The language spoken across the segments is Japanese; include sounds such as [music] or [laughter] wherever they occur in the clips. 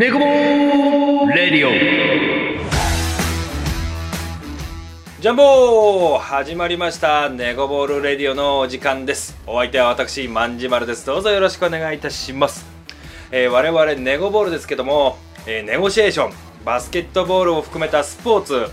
ネコボーレディオ。ジャンボー始まりました。ネゴボールレディオのお時間です。お相手は私万事丸です。どうぞよろしくお願いいたします、えー我々ネゴボールですけども、えーネゴシエーションバスケットボールを含めたスポーツ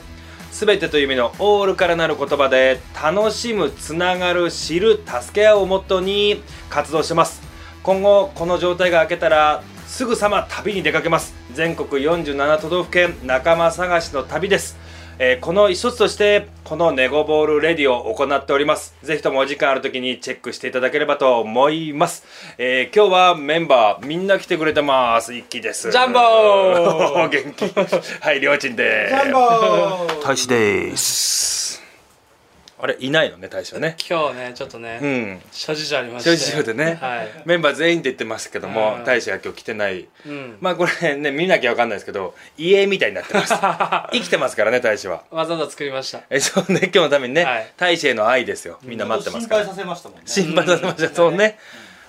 すべてという意味のオールからなる言葉で楽しむつながる知る助け合うをモットーに活動してます。今後この状態が明けたらすぐさま旅に出かけます。全国47都道府県仲間探しの旅です。えーこの一つとしてこのネゴボールレディを行っております。ぜひともお時間ある時にチェックしていただければと思います、えー今日はメンバーみんな来てくれてます。一気です。ジャンボー! [laughs] 元気。はいりょうちんでジャンボー! [laughs] 大使ですあれいないのね大使はね。今日ねちょっとね、うん。諸事情ありまして。正直でね、はい、メンバー全員って言ってましたけどもうん。大使が今日来てない。うん、まあこれね見なきゃ分かんないですけど家みたいになってます。[laughs] 生きてますからね大使は。わざわざ作りました。えそうね今日のためにね、はい。大使への愛ですよ。みんな待ってますから。心配させましたもんね。心配させました、そうね、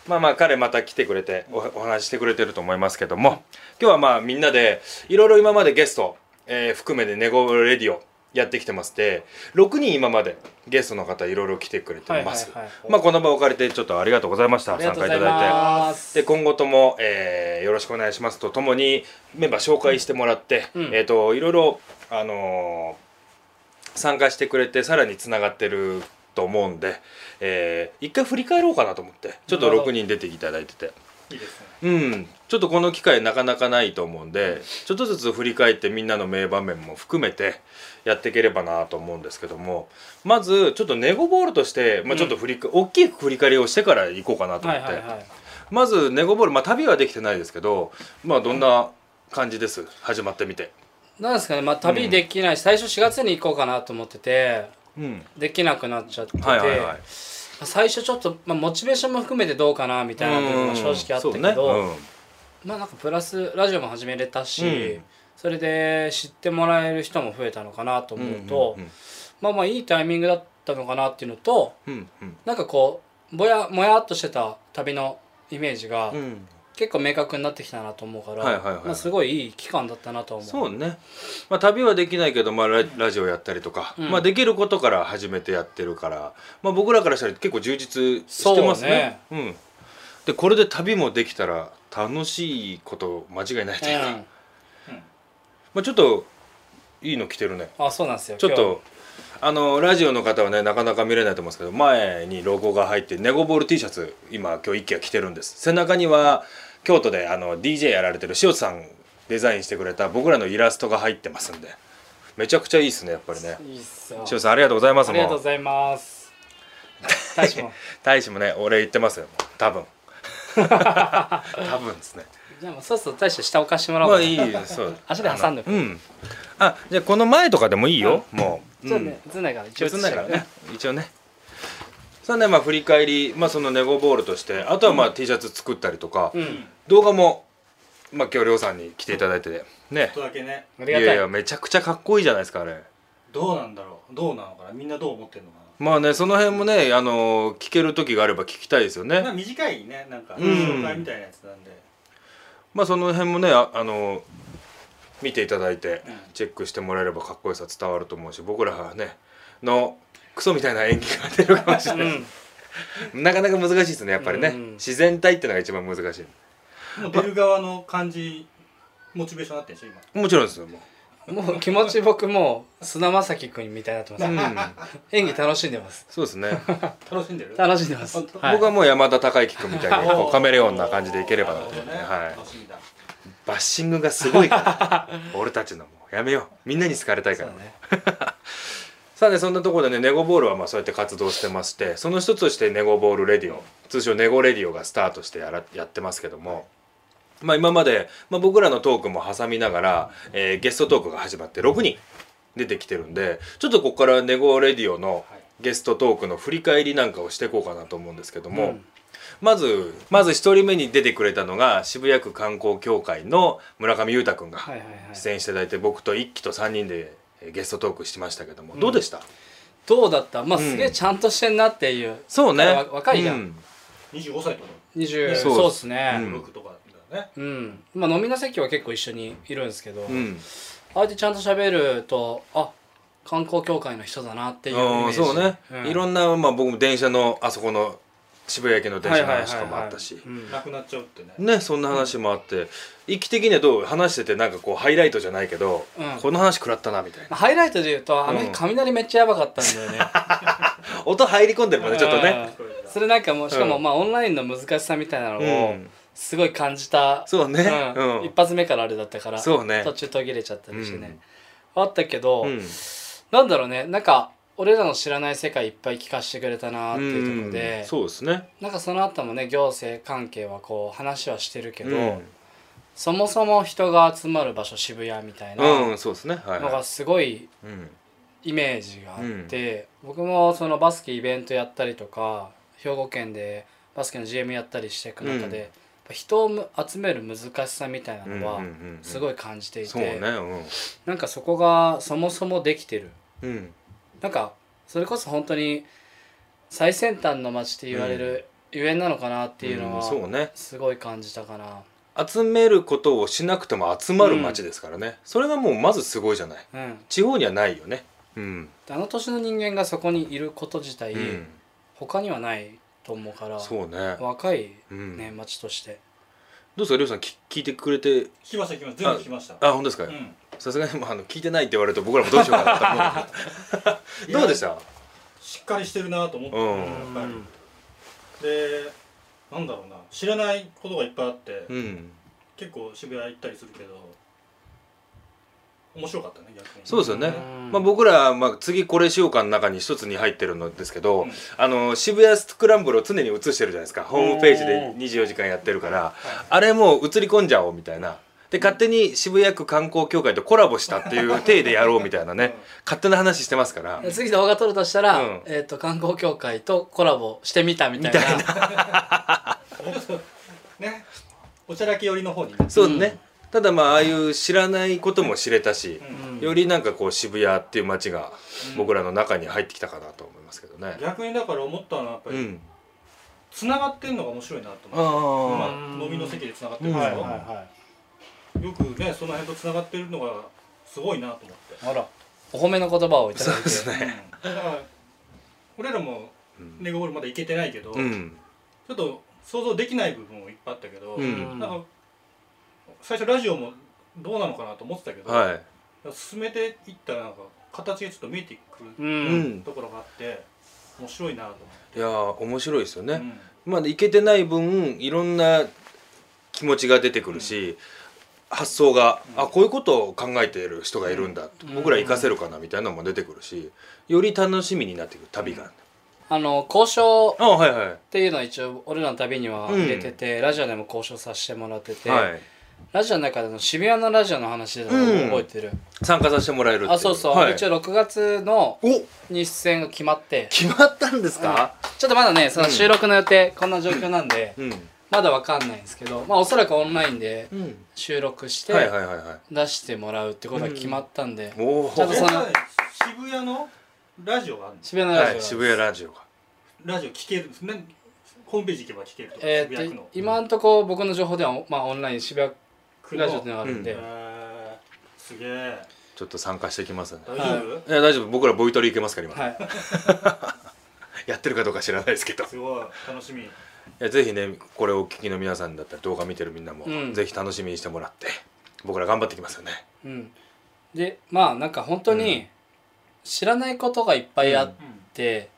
まあまあ彼また来てくれておお話ししてくれてると思いますけども。今日はまあみんなでいろいろ今までゲスト、えー含めてネゴレディオやってきてますで6人今までゲストの方いろいろ来てくれてます、はいはいはいまあこの場を借りてちょっとありがとうございました。参加いただいて。で今後とも、えーよろしくお願いしますとともにメンバー紹介してもらって、うん。えっ、といろいろあのー参加してくれてさらにつながってると思うんで、えー一回振り返ろうかなと思ってちょっとなるほど。6人出ていただいてていいですねうん。ちょっとこの機会なかなかないと思うんでちょっとずつ振り返ってみんなの名場面も含めてやっていければなと思うんですけどもまずちょっとネゴボールとして、まあ、ちょっと振りか、大きい振り返りをしてから行こうかなと思って。はいはいはいまずネゴボール、まあ、旅はできてないですけど、まあ、どんな感じです？始まってみて。なんですかねまあ旅できないし、最初4月に行こうかなと思っててうん、できなくなっちゃってて、はいはいはい。まあ最初ちょっと、まあ、モチベーションも含めてどうかなみたいな部分が正直あったけど、そうね。まあなんかプラスラジオも始めれたし、うん。それで知ってもらえる人も増えたのかなとうん思うと、うん。まあまあいいタイミングだったのかなっていうのとうんうん。なんかこうぼやもやっとしてた旅のイメージがうんうん結構明確になってきたなと思うから、はいはいはいまあ、すごいいい期間だったなと思う。そうね、まあ、旅はできないけど、まあ、ララジオやったりとか、うん。まあ、できることから始めてやってるから、まあ、僕らからしたら結構充実してますね。うん、でこれで旅もできたら楽しいこと間違いないというか、うん。まあ、ちょっといいの来てるね。あそうなんですよ。ちょっとあのラジオの方はねなかなか見れないと思うんですけど前にロゴが入ってネゴボール T シャツ今今日一気が着てるんです。背中には京都であの DJ やられてる塩津さんデザインしてくれた僕らのイラストが入ってますんで。めちゃくちゃいいっすねやっぱりね。いいっすよ。塩津さんありがとうございますありがとうもございます。大使も。[laughs] 大使もね俺言ってますよ多分。[laughs] 多分ですね。じゃあもうそうそう大使下置かしてもらおうまあいいそう。[laughs] 足で挟んでう。ん。あじゃあこの前とかでもいいよ、もう、そうね。映ん。ないから一応映んないからね。一応ねさあねまあ振り返り、まあ、そのネゴボールとしてあとはまあ T シャツ作ったりとか、うん。動画もまあ今日りょうさんに来ていただいてね。ちょっとだけね。ありがたい。いやいやめちゃくちゃかっこいいじゃないですかあれ。どうなんだろう？どうなのかな？みんなどう思ってんのかまあねその辺もねあの聞ける時があれば聞きたいですよね。なまあ短いねなんかうん。紹介みたいなやつなんで。まあその辺もねああの見ていただいてうん。チェックしてもらえればかっこよさ伝わると思うし僕らはねのクソみたいな演技が出るかもしれない、なかなか難しいですねやっぱりね、うん自然体っていうのが一番難しい出る側の感じモチベーションになってんでしょ今。もちろんですよももう気持ち僕もう菅田将暉君みたいになってます、う、うん、演技楽しんでます。そうですね。楽しんでる？楽しんでます、はい。僕はもう山田孝之君みたいにこうカメレオンな感じでいければなと思って、ね。はい。バッシングがすごいから。[laughs] 俺たちのもう。やめよう。みんなに好かれたいから、ねさあねそんなところでねネゴボールはまあそうやって活動してましてその一つとしてネゴボールレディオ通称ネゴレディオがスタートしてやらやってますけども、まあ今まで、まあ、僕らのトークも挟みながら、えーゲストトークが始まって6人出てきてるんでちょっとここからネゴレディオのゲストトークの振り返りなんかをしていこうかなと思うんですけども、うん。まずまず1人目に出てくれたのが渋谷区観光協会の村上裕太君が出演していただいて僕と一輝と3人でえーゲストトークしましたけども、どうでした？どうだった？まあうん。すげえちゃんとしてんなっていう、そうね。わ若いじゃん。うん。25歳とか。20そうそうっすね、うん。6とからね。うん。まあ飲みの席は結構一緒にいるんですけど、うん。ああやってちゃんと喋るとあ観光協会の人だなっていうイメージ。そうね、いろんんな、まあ、僕も電車のあそこの渋谷駅の電車の話とかもあったし。うん。なくなっちゃうってね。ねそんな話もあって。息的にはどう話しててなんかこうハイライトじゃないけど、うん。この話食らったなみたいな。ハイライトで言うとあのうん。日雷めっちゃやばかったんだよね、[laughs] 音入り込んでるもんねちょっとね。うん。それなんかもうしかもうん。まあオンラインの難しさみたいなのうをん。すごい感じた、そうね。うん。うん。一発目からあれだったからそうね。途中途切れちゃったりしてね、あったけど、うん。なんだろうね。なんか俺らの知らない世界いっぱい聞かせてくれたなっていうところうんで、そうですね。なんかその後もね行政関係はこう話はしてるけど、うん。そもそも人が集まる場所渋谷みたいなうんそうですね。はいはのがすごいイメージがあって、僕もそのバスケイベントやったりとか兵庫県でバスケの GM やったりしていく中で、人をむ集める難しさみたいなのはうんうんうんうん。すごい感じていて、そうねうん。なんかそこがそもそもできてるうんなんかそれこそ本当に最先端の街って言われるゆえんなのかなっていうのはね。すごい感じたかな。集めることをしなくても集まる街ですからね、それがもうまずすごいじゃない。うん、地方にはないよね。うん、あの年の人間がそこにいること自体、うん、他にはないと思うからそうね、若い、うん。ね街として。どうですかりょうさんき聞いてくれて？聞きました聞きました。全部聞きました。あ本当ですか？うんさすがにまああの聞いてないって言われると僕らもどうしようかなと [laughs] どうでした？しっかりしてるなと思って、うん。やっぱり。でなんだろうな。知らないことがいっぱいあって、うん結構渋谷行ったりするけど面白かったね逆に。そうですよね、うん。まあ、僕ら、まあ、次これしようかの中に一つに入ってるのですけど、うん。あの渋谷スクランブルを常に映してるじゃないですか。ホームページで24時間やってるから。あれもう映り込んじゃおうみたいなで勝手に渋谷区観光協会とコラボしたっていう体でやろうみたいなね。勝手な話してますから。で次動画撮るとしたら、うん。えー、と観光協会とコラボしてみたみたいな。[laughs] ね。おちゃらけ寄りの方にね。そうね、ただまあああいう知らないことも知れたし、うん。よりなんかこう渋谷っていう街がうん。僕らの中に入ってきたかなと思いますけどね。逆にだから思ったのはやっぱりうん、つながってんのが面白いなと思って、あまあ、飲みの席でつながってるうんでしょ、はいはいはいよくねその辺とつながってるのがすごいなと思って、あらお褒めの言葉をいただいて。そうですね。うん。だから俺らもうん。ネゴボールまだ行けてないけど、うん。ちょっと想像できない部分もいっぱいあったけど、うん。なんか最初ラジオもどうなのかなと思ってたけど、はい。進めていったらなんか形がちょっと見えてくるところがあって面白いなといやー面白いですよね、思って、まあいけてない分いろんな気持ちが出てくるし、発想が、うんあこういうことを考えている人がいるんだ、うん。僕ら活かせるかなみたいなのも出てくるしより楽しみになってくる旅が、あの交渉っていうのは一応俺らの旅には入れてて、ラジオでも交渉させてもらってて、はい。ラジオの中での渋谷のラジオの話でのうん。覚えてる、参加させてもらえるあそうそう、はい。一応6月のお！日出演が決まって。決まったんですか、ちょっとまだねその収録の予定、こんな状況なんでうん。まだわかんないんですけどまあおそらくオンラインでうん収録してはいはいはいはい。出してもらうってことが決まったんで、おおちゃんとそのえ渋谷のラジオがあるんです渋谷のラジオが、はい渋谷ラジオが。ラジオ聞けるホームページ行けば聞けると。えーっと今んとこ僕の情報では、まあ、オンライン渋谷ラジオっていうのがあるんで、うん。えーすげえ。ちょっと参加してきますね。大丈夫、い。や大丈夫。僕らボイトレ行けますから今、はい [laughs] やってるかどうか知らないですけど。いすごい。楽しみ。やぜひねこれをお聞きの皆さんだったり動画見てるみんなも、うん。ぜひ楽しみにしてもらって僕ら頑張ってきますよね。うん、でまあなんか本当に知らないことがいっぱいあって、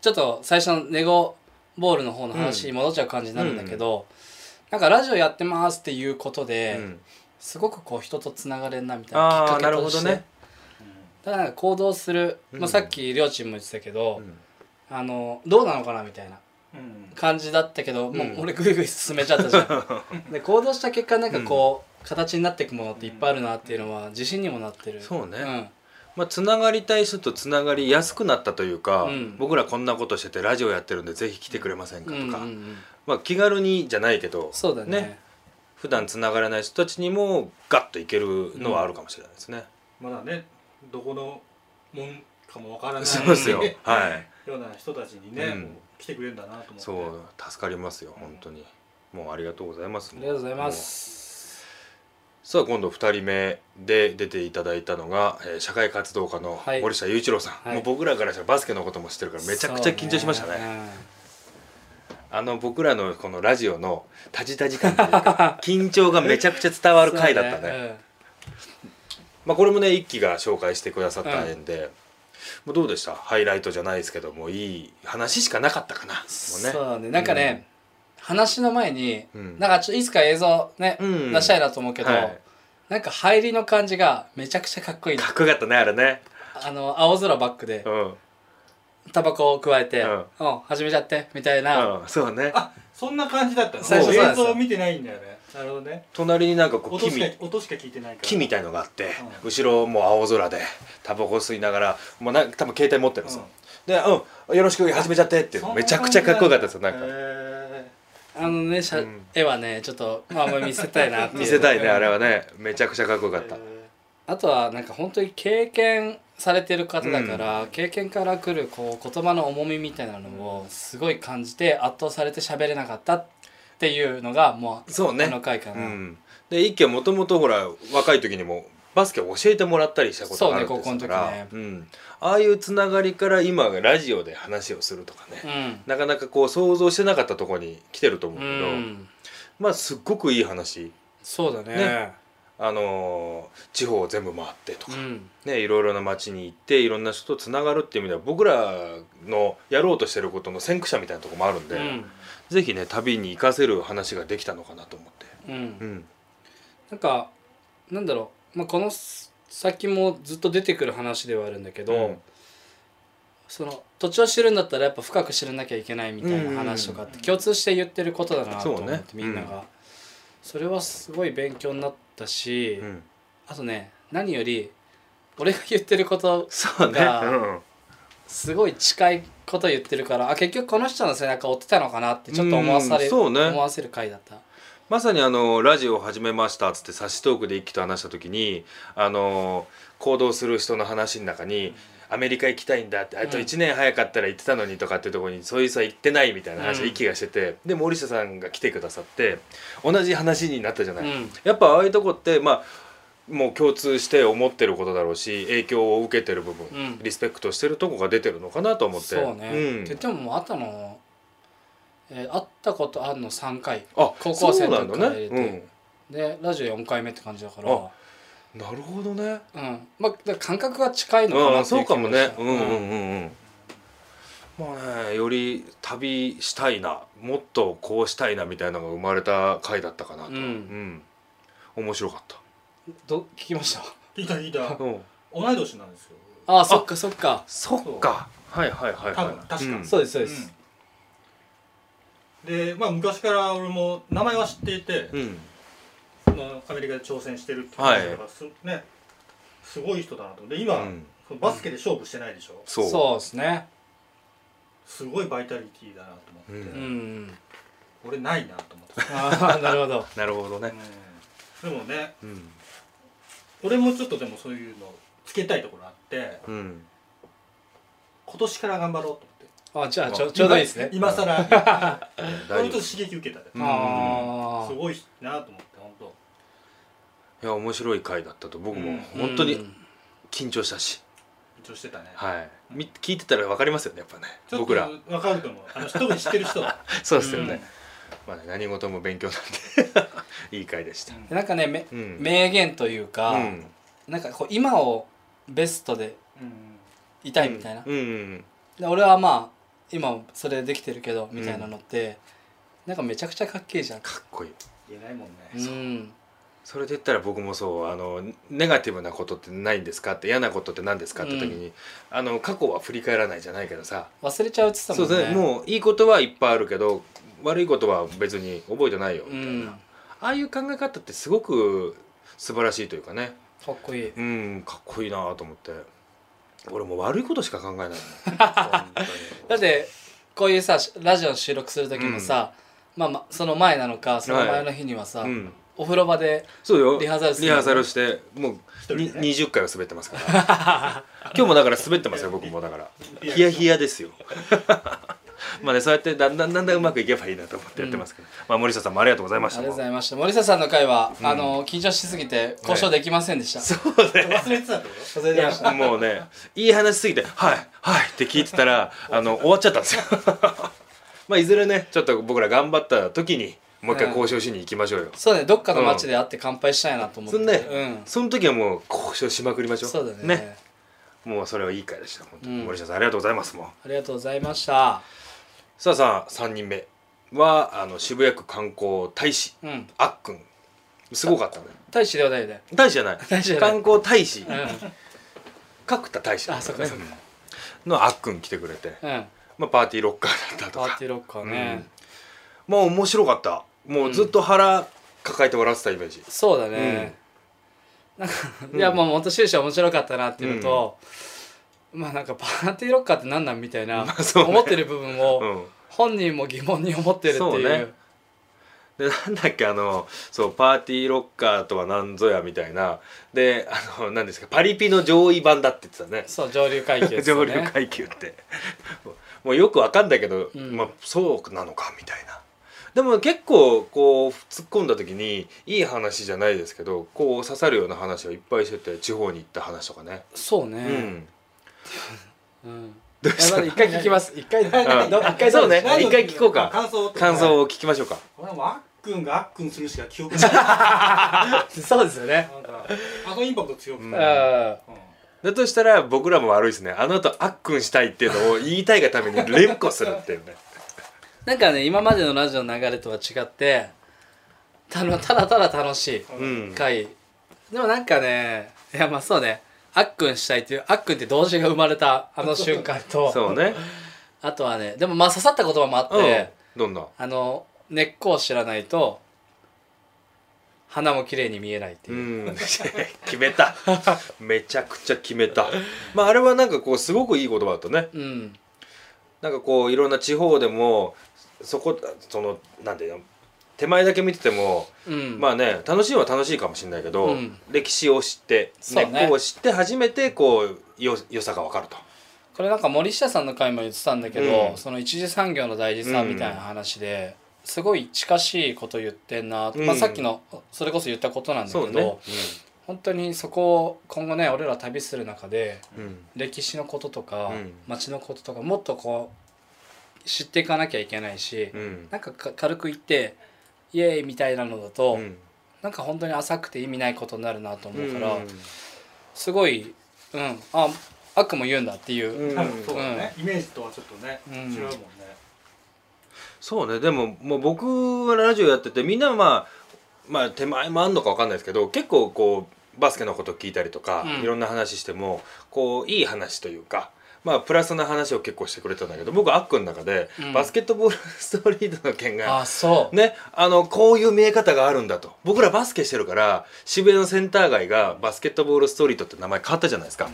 ちょっと最初のネゴボールの方の話に戻っちゃう感じになるんだけど、なんかラジオやってますっていうことで、うん。すごくこう人とつながれるなみたいなきっかけとして、ほどね、だからなんか行動する、うん。まあ、さっきりょうちんも言ってたけど、うんあのどうなのかなみたいなうん。感じだったけど、もうん。う俺グイグイ進めちゃったじゃん。[laughs] で行動した結果なんかこう、形になっていくものっていっぱいあるなっていうのは自信にもなってる。そうね。ん。まあ、つながりたい人とつながりやすくなったというか、うん。僕らこんなことしててラジオやってるんでぜひ来てくれませんかとか、うんうんうん。まあ、気軽にじゃないけどそうだね。普段つながれない人たちにもガッといけるのはあるかもしれないですね、まだねどこのもんかもわからない。そうですよ。はいような人たちにね、うん。来てくれるんだなと思って。そう助かりますよ本当に。もうありがとうございます。ありがとうございます。さあ今度2人目で出ていただいたのが、えー社会活動家のはい。森下雄一郎さん、はい。もう僕らからしたらバスケのことも知ってるからめちゃくちゃ緊張しましたね。あの僕らのこのラジオのタジタジ感というか [laughs] 緊張がめちゃくちゃ伝わる回だったね。まあこれもね一輝が紹介してくださった縁で、もうどうでした？ハイライトじゃないですけどもいい話しかなかったかな？ね。そうだね。なんかね、話の前に、うん。なんかちょっといつか映像ね、うん。出したいなと思うけど、はい。なんか入りの感じがめちゃくちゃかっこいい。のかっこよかったねあれね。あの青空バックでうん、タバコを加えて「ううんん、始めちゃって」みたいな、うん、そうね。あそんな感じだったの？最初映像見てないんだよね。なるほどね。隣になんかこう音木か音しか聞いてない木みたいのがあって、う後ろもう青空でタバコ吸いながらもうな多分携帯持ってるんですよ、で「うんよろしく始めちゃって」ってめちゃくちゃかっこよかったですよなんか、へあのね、しゃうん。絵はねちょっとまあまあ見せたいなっていう。見せたいねあれはね。めちゃくちゃかっこよかーった、あとはなんか本当に経験されてる方だから、経験から来るこう言葉の重みみたいなのをすごい感じて圧倒されて喋れなかったっていうのがもうそうね。あの回かな、うん、で一輝はもともとほら若い時にもバスケを教えてもらったりしたことがあるんですから。の時ね。うん、ああいうつながりから今ラジオで話をするとかね、うん。なかなかこう想像してなかったところに来てると思ううけど、ん、まあすっごくいい話。そうだね。ねあのー地方を全部回ってとか、うん。ね、いろいろな街に行っていろんな人とつながるっていう意味では僕らのやろうとしてることの先駆者みたいなところもあるんで、うん。ぜひね旅に行かせる話ができたのかなと思って。うん。うん。なんかなんだろう、まあ、この先もずっと出てくる話ではあるんだけど、うん。その土地を知るんだったらやっぱ深く知らなきゃいけないみたいな話とかって共通して言ってることだなと思って、そうね。みんなが、それはすごい勉強になったし、うん。あとね何より俺が言ってることそうね、がうん。すごい近いこと言ってるからあ結局この人の背中追ってたのかなってちょっと思わされ、うんね。思わせる回だった。まさにあのラジオを始めましたっつってサシトークで一気と話した時にあの行動する人の話の中にアメリカ行きたいんだってあとうん。1年早かったら行ってたのにとかっていうところにそういう人は行ってないみたいな話をうん。一気がしてて、で森下さんが来てくださって同じ話になったじゃない、うんやっぱああいうとこってまあもう共通して思ってることだろうし影響を受けてる部分、うん。リスペクトしてるとこが出てるのかなと思って。そうね、ん。って言ってももうあったの、えー会ったことあるの3回。あ高校生の時から入れて。ね、でラジオ4回目って感じだからなるほどね。うん。まあ感覚が近いのかなそううかもね。気うんうんうん。うん。まあねより旅したいなもっとこうしたいなみたいなのが生まれた回だったかなと。うん。うん。面白かった。ど聞きました？聞いた聞いた。うん。同い年なんですよ。ああそっかそっか。そっか。はいはいはいはい。多分確か。うん。そうですそうです、うん。でまあ昔から俺も名前は知っていて、うんアメリカで挑戦してるって話だからす,、ね、すごい人だなと。で今、うん。そのバスケで勝負してないでしょ？そう。そうですね。すごいバイタリティだなと思って、ううん。俺ないなと思って、ああ [laughs] なるほど。なるほどね。うん。でもねうん。俺もちょっとでもそういうのつけたいところあってうん。今年から頑張ろうと思って。あじゃあちょちょうどいいですね。今更。[laughs] 大俺ちょっと刺激受けたで、うんあすごいなと思っていや面白い回だったと僕も本当にうん。緊張したし。緊張してたね、はい。み聞いてたら分かりますよねやっぱね。ちょっと僕ら。分かると思う。あの特に知ってる人。は、[laughs] そうですよね。うん。まあね何事も勉強なんで。[laughs] いい回でした。でなんかねめうん。名言というか、うん。なんかこう今をベストでうん。いたいみたいな、うん。うんで俺はまあ今それできてるけどみたいなのって、なんかめちゃくちゃかっけえじゃん。かっこいい。言えないもんね、うんそれで言ったら僕もそうあのネガティブなことってないんですかって嫌なことって何ですかって時に、あの過去は振り返らないじゃないけどさ。忘れちゃうって言ったもんね。ね。もういいことはいっぱいあるけど悪いことは別に覚えてないよみたいな、うん。ああいう考え方ってすごく素晴らしいというかね。かっこいい。うんかっこいいなと思って。俺もう悪いことしか考えない [laughs] だってこういうさラジオ収録する時もさ、まあまあその前なのかその前の日にはさ、うんお風呂場でそうよ。リハーサルするリハーサルしてもうに一人でね。20回は滑ってますから。今日もだから滑ってますよ僕も。だからヒヤヒヤですよ。[laughs] まあねそうやってだんだんだんだんうまくいけばいいなと思ってやってますけど、まあ森下さんもありがとうございました。ありがとうございました。森下さんの回は、あの緊張しすぎて交渉できませんでした、そうね。忘れてた忘れてました。もうねいい話すぎて「はいはい」って聞いてたらあの終わっちゃったんですよ。[laughs] まあいずれねちょっと僕ら頑張った時にもう一回交渉しに行きましょうよ、そうねどっかの街で会って乾杯したいなと思って、そんね、うん。その時はもう交渉しまくりましょう。そうだね。もうそれはいい回でした本当に、うん。森下さんありがとうございますもう。ありがとうございました。さあさあ3人目はあの渋谷区観光大使。うん。あっくん。すごかったね。大使ではないね。大使じゃない。大使じゃない。観光大使。うん。角田大使。あそっかそっか。のあっくん来てくれて、うん。まあ、パーティーロッカーだったとか。パーティーロッカーね、まあ面白かった。もうずっと腹抱えて笑ってたイメージ、そうだね、なんかいやもう元終始面白かったなっていうのと、まあなんかパーティーロッカーって何なんみたいな、[laughs] 思ってる部分を、うん。本人も疑問に思ってるっていう。ね。でなんだっけあのそうパーティーロッカーとは何ぞやみたいな。であの何ですかパリピの上位版だって言ってたね。そう上流階級ですよ [laughs] 上ね流階級って。もうよくわかんないけど、うん。まあそうなのかみたいなでも結構こう突っ込んだ時にいい話じゃないですけどこう刺さるような話をいっぱいしてて地方に行った話とかね、そうね。うん。うん、どうし一回聞きます。一回一回そうね。一回聞こうか。感想感想を聞きましょうか。俺もあっくんがあっくんするしか記憶ない。な [laughs] そうですよね。あのインパクト強くて、ううん。んだとしたら僕らも悪いですね。あの後あっくんしたいっていうのを言いたいがために連呼するっていうねなんかね今までのラジオの流れとは違ってたのただただ楽しいうん。回、でもなんかねいやまあそうね。あっくんしたいっていうあっくんって同時が生まれたあの瞬間と。[laughs] そうね。あとはねでもまあ刺さった言葉もあって、うん。どんな？あの根っこを知らないと花も綺麗に見えないってう。いう、ん。[laughs] 決めた。めちゃくちゃ決めた。まああれはなんかこうすごくいい言葉だったね。うん。なんかこういろんな地方でもそこそのなんていうの？手前だけ見てても、うん。まあね楽しいは楽しいかもしれないけど、うん。歴史を知って根っこを知って初めてこうよ良さが分かると。これなんか森下さんの回も言ってたんだけど、うん。その一次産業の大事さみたいな話で、すごい近しいこと言ってんな、うん。まあ、さっきのそれこそ言ったことなんだけど、ね。本当にそこを今後ね俺ら旅する中で歴史のこととか、うん。街のこととかもっとこう知っていかなきゃいけないし、うん。なんかか軽く言ってイエーイみたいなのだと、うん。なんか本当に浅くて意味ないことになるなと思うから、うん。すごいうんあ悪も言うんだっていう、うん。そうだね、イメージとはちょっとね、うん。違うもんね。そうね。でももう僕はラジオやっててみんなはまあまあ手前もあんのか分かんないですけど結構こうバスケのこと聞いたりとか、うん。いろんな話してもこういい話というかまあプラスな話を結構してくれたんだけど僕はアックの中で、うん。バスケットボールストリートの件があそう、ね、あのこういう見え方があるんだと。僕らバスケしてるから渋谷のセンター街がバスケットボールストリートって名前変わったじゃないですか、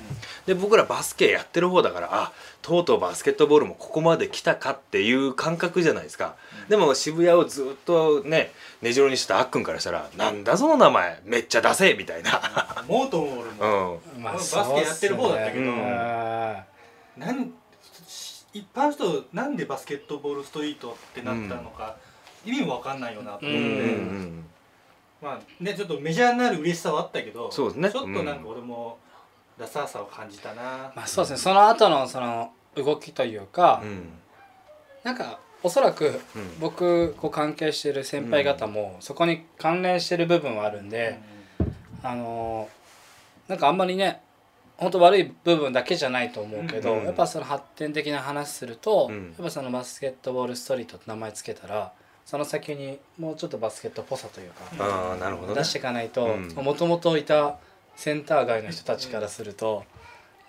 で僕らバスケやってる方だからあとうとうバスケットボールもここまで来たかっていう感覚じゃないですか、でも渋谷をずっとね根城にしたあっくんからしたら「なんだその名前めっちゃ出せ」みたいな、モートも俺うも、ん、まあ、バスケやってる方だったけど。うんなん一般の人なんでバスケットボールストリートってなったのか、意味もわかんないよなと思って、うんうんまあねちょっとメジャーになる嬉しさはあったけどそうですね。ちょっとなんか俺もダサさを感じたな、まあそうですね。その後のその動きというか、うん。なんかおそらくうん。僕こう関係してる先輩方もそこに関連してる部分はあるんで、あのーなんかあんまりね本当悪い部分だけじゃないと思うけど、うんやっぱその発展的な話すると、うん。やっぱそのバスケットボールストリートって名前つけたらその先にもうちょっとバスケットっぽさというか、出していかないとうん。もともといたセンター街の人たちからすると、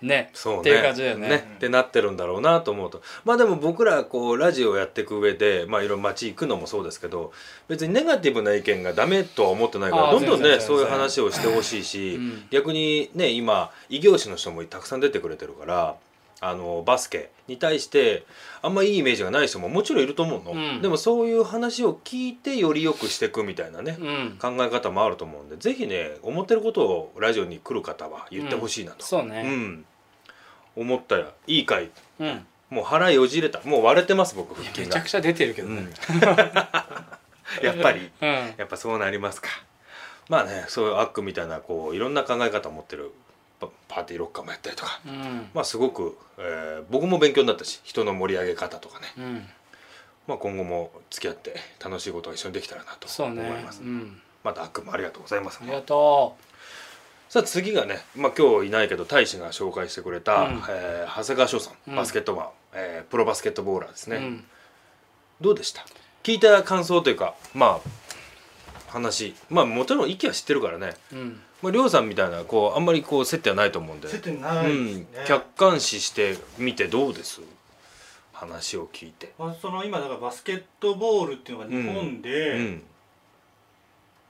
ね。そうね。っていう感じだよね。ってなってるんだろうなと思うと。まあでも僕らこうラジオをやっていく上でまあいろいろ街行くのもそうですけど別にネガティブな意見がダメとは思ってないからどんどんねそういう話をしてほしいし、うん。逆にね今異業種の人もたくさん出てくれてるからあのバスケに対してあんまいいイメージがない人ももちろんいると思うの、うん。でもそういう話を聞いてより良くしていくみたいなね、うん。考え方もあると思うんでぜひね思ってることをラジオに来る方は言ってほしいなと、そうね。うん、思ったらいい回うん、もう腹よじれた。もう割れてます僕腹筋が。めちゃくちゃ出てるけどね。うん。[laughs] やっぱり。うん。やっぱそうなりますか。まあねそういうアックみたいなこういろんな考え方を持ってるパパーティーロッカーもやったりとか。うん。まあすごく、えー僕も勉強になったし人の盛り上げ方とかね、うん。まあ、今後も付き合って楽しいことが一緒にできたらなと思います、うん。またアックもありがとうございます。ありがとさあ次がね、まあ、今日いないけど大使が紹介してくれた、うん。えー長谷川翔さんうん。バスケットマン、えープロバスケットボーラーですね、ううん。どうでした？聞いた感想というかまあ話まあもちろん息は知ってるからね。うん。まあ、りょうさんみたいなこうあんまりこう接点はないと思うんで。接点ないね、うん、客観視してみてどうです？話を聞いて、まあ、その今だからバスケットボールっていうのが日本で、うん。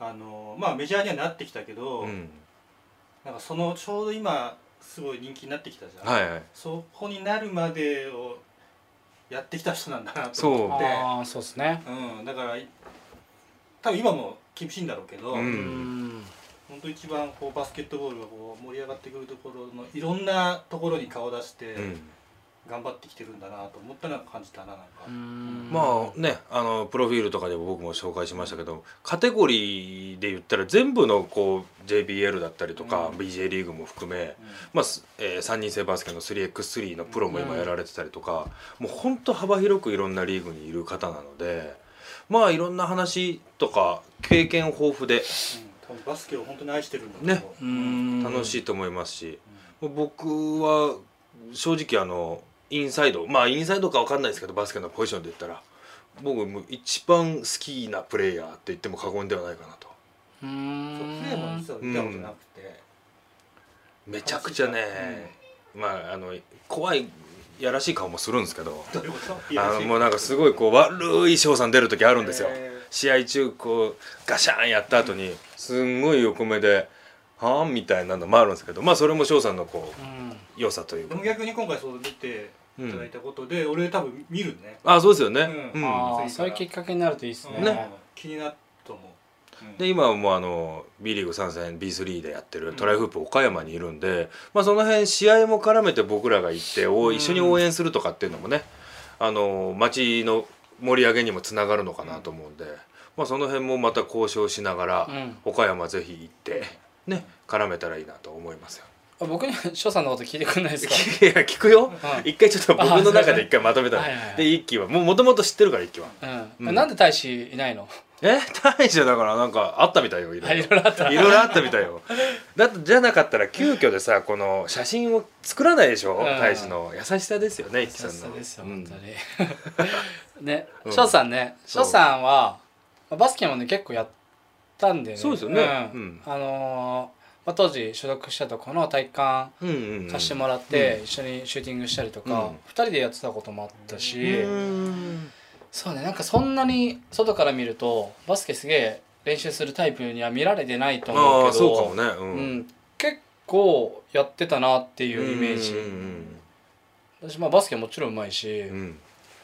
あのまあメジャーにはなってきたけど、うん、なんかそのちょうど今すごい人気になってきたじゃん、はいはい。そこになるまでをやってきた人なんだなとそう思って。ああそうですね。うん、だから多分今も厳しいんだろうけど、ううん。ん本当一番こうバスケットボールがこう盛り上がってくるところのいろんなところに顔を出してうん頑張ってきてるんだなと思ったのは感じたななんか、うん。まあねあのプロフィールとかでも僕も紹介しましたけどカテゴリーで言ったら全部のこう JBL だったりとか、うん。BJ リーグも含め、まあすえー、3人制バスケの 3x3 のプロも今やられてたりとか、もうほんと幅広くいろんなリーグにいる方なのでまあいろんな話とか経験豊富でうん。多分バスケを本当に愛してるんだと思う、うん。楽しいと思いますし、僕は正直あのインサイド。まあインサイドか分かんないですけどバスケのポジションで言ったら。僕も一番好きなプレイヤーって言っても過言ではないかなと。うそうんプレーも実は見たことなくて、めちゃくちゃね、まああの怖いやらしい顔もするんですけど。あのもうなんかすごいこう悪い翔さん出る時あるんですよ。へ試合中こうガシャンやった後にすんごい横目で「はあ?」みたいなのもあるんですけどまあそれも翔さんのこう良さというか。でも逆に今回そう出ていただいたことで、俺多分見るね。あそうですよね、ううん。んあそういうきっかけになるといいですね。ね。気になると思う、うん。で今はもうあの B リーグ参戦 B3 でやってるトライフープ岡山にいるんで、まあ、その辺試合も絡めて僕らが行ってお一緒に応援するとかっていうのもねあの街の盛り上げにもつながるのかなと思うんで、まあ、その辺もまた交渉しながら、うん。岡山ぜひ行ってね絡めたらいいなと思いますよ。あ僕に翔さんのこと聞いてくんないですか？[laughs] いや聞くよ、うん。一回ちょっと僕の中で一回まとめたの。はいはいはい。で一期は。もうもともと知ってるから一期は。うん、うん。なんで大使いないの？え？大将だからなんかあったみたいよいろあいろ。いろいろあった。いろいろあったみたいよ。だってじゃなかったら急遽でさこの写真を作らないでしょ、うん。大使の。優しさですよね一優輝さんの。しさですよ、うん。本当に。[laughs] ねうん。翔さんねそう。翔さんはまあバスケもね結構やったんでね。そうですよね。うん。うん。あのーまあ、当時所属したとこの体育館貸してもらって一緒にシューティングしたりとか、うん。二人でやってたこともあったし、うん。そうねなんかそんなに外から見るとバスケすげえ練習するタイプには見られてないと思うけどそうかもね。ううん。ん、結構やってたなっていうイメージ、うん私まあバスケもちろんうまいし、で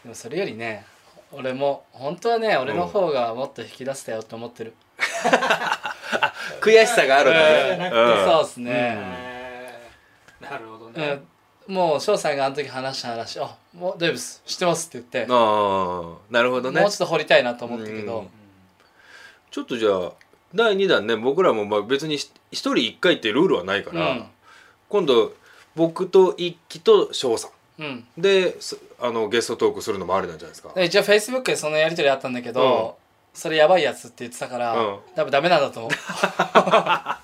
もそれよりね俺も本当はね俺の方がもっと引き出せたよって思ってる、[laughs] 悔しさがあるん。だうん。ね、そうですね、なるほどうん。ね、もう翔さんがあの時話した話「あもうデーブス知ってます」って言って、ああなるほどね。もうちょっと掘りたいなと思ったけど、うん。ちょっとじゃあ第2弾ね僕らもまあ別に一人一回ってルールはないから、うん。今度僕と一輝と翔さん。うん。ですあのゲストトークするのもありなんじゃないですか。で一応フェイスブックでそのやり取りあったんだけど、それやばいやつって言ってたから、うん。多分ダメなんだと思う。あ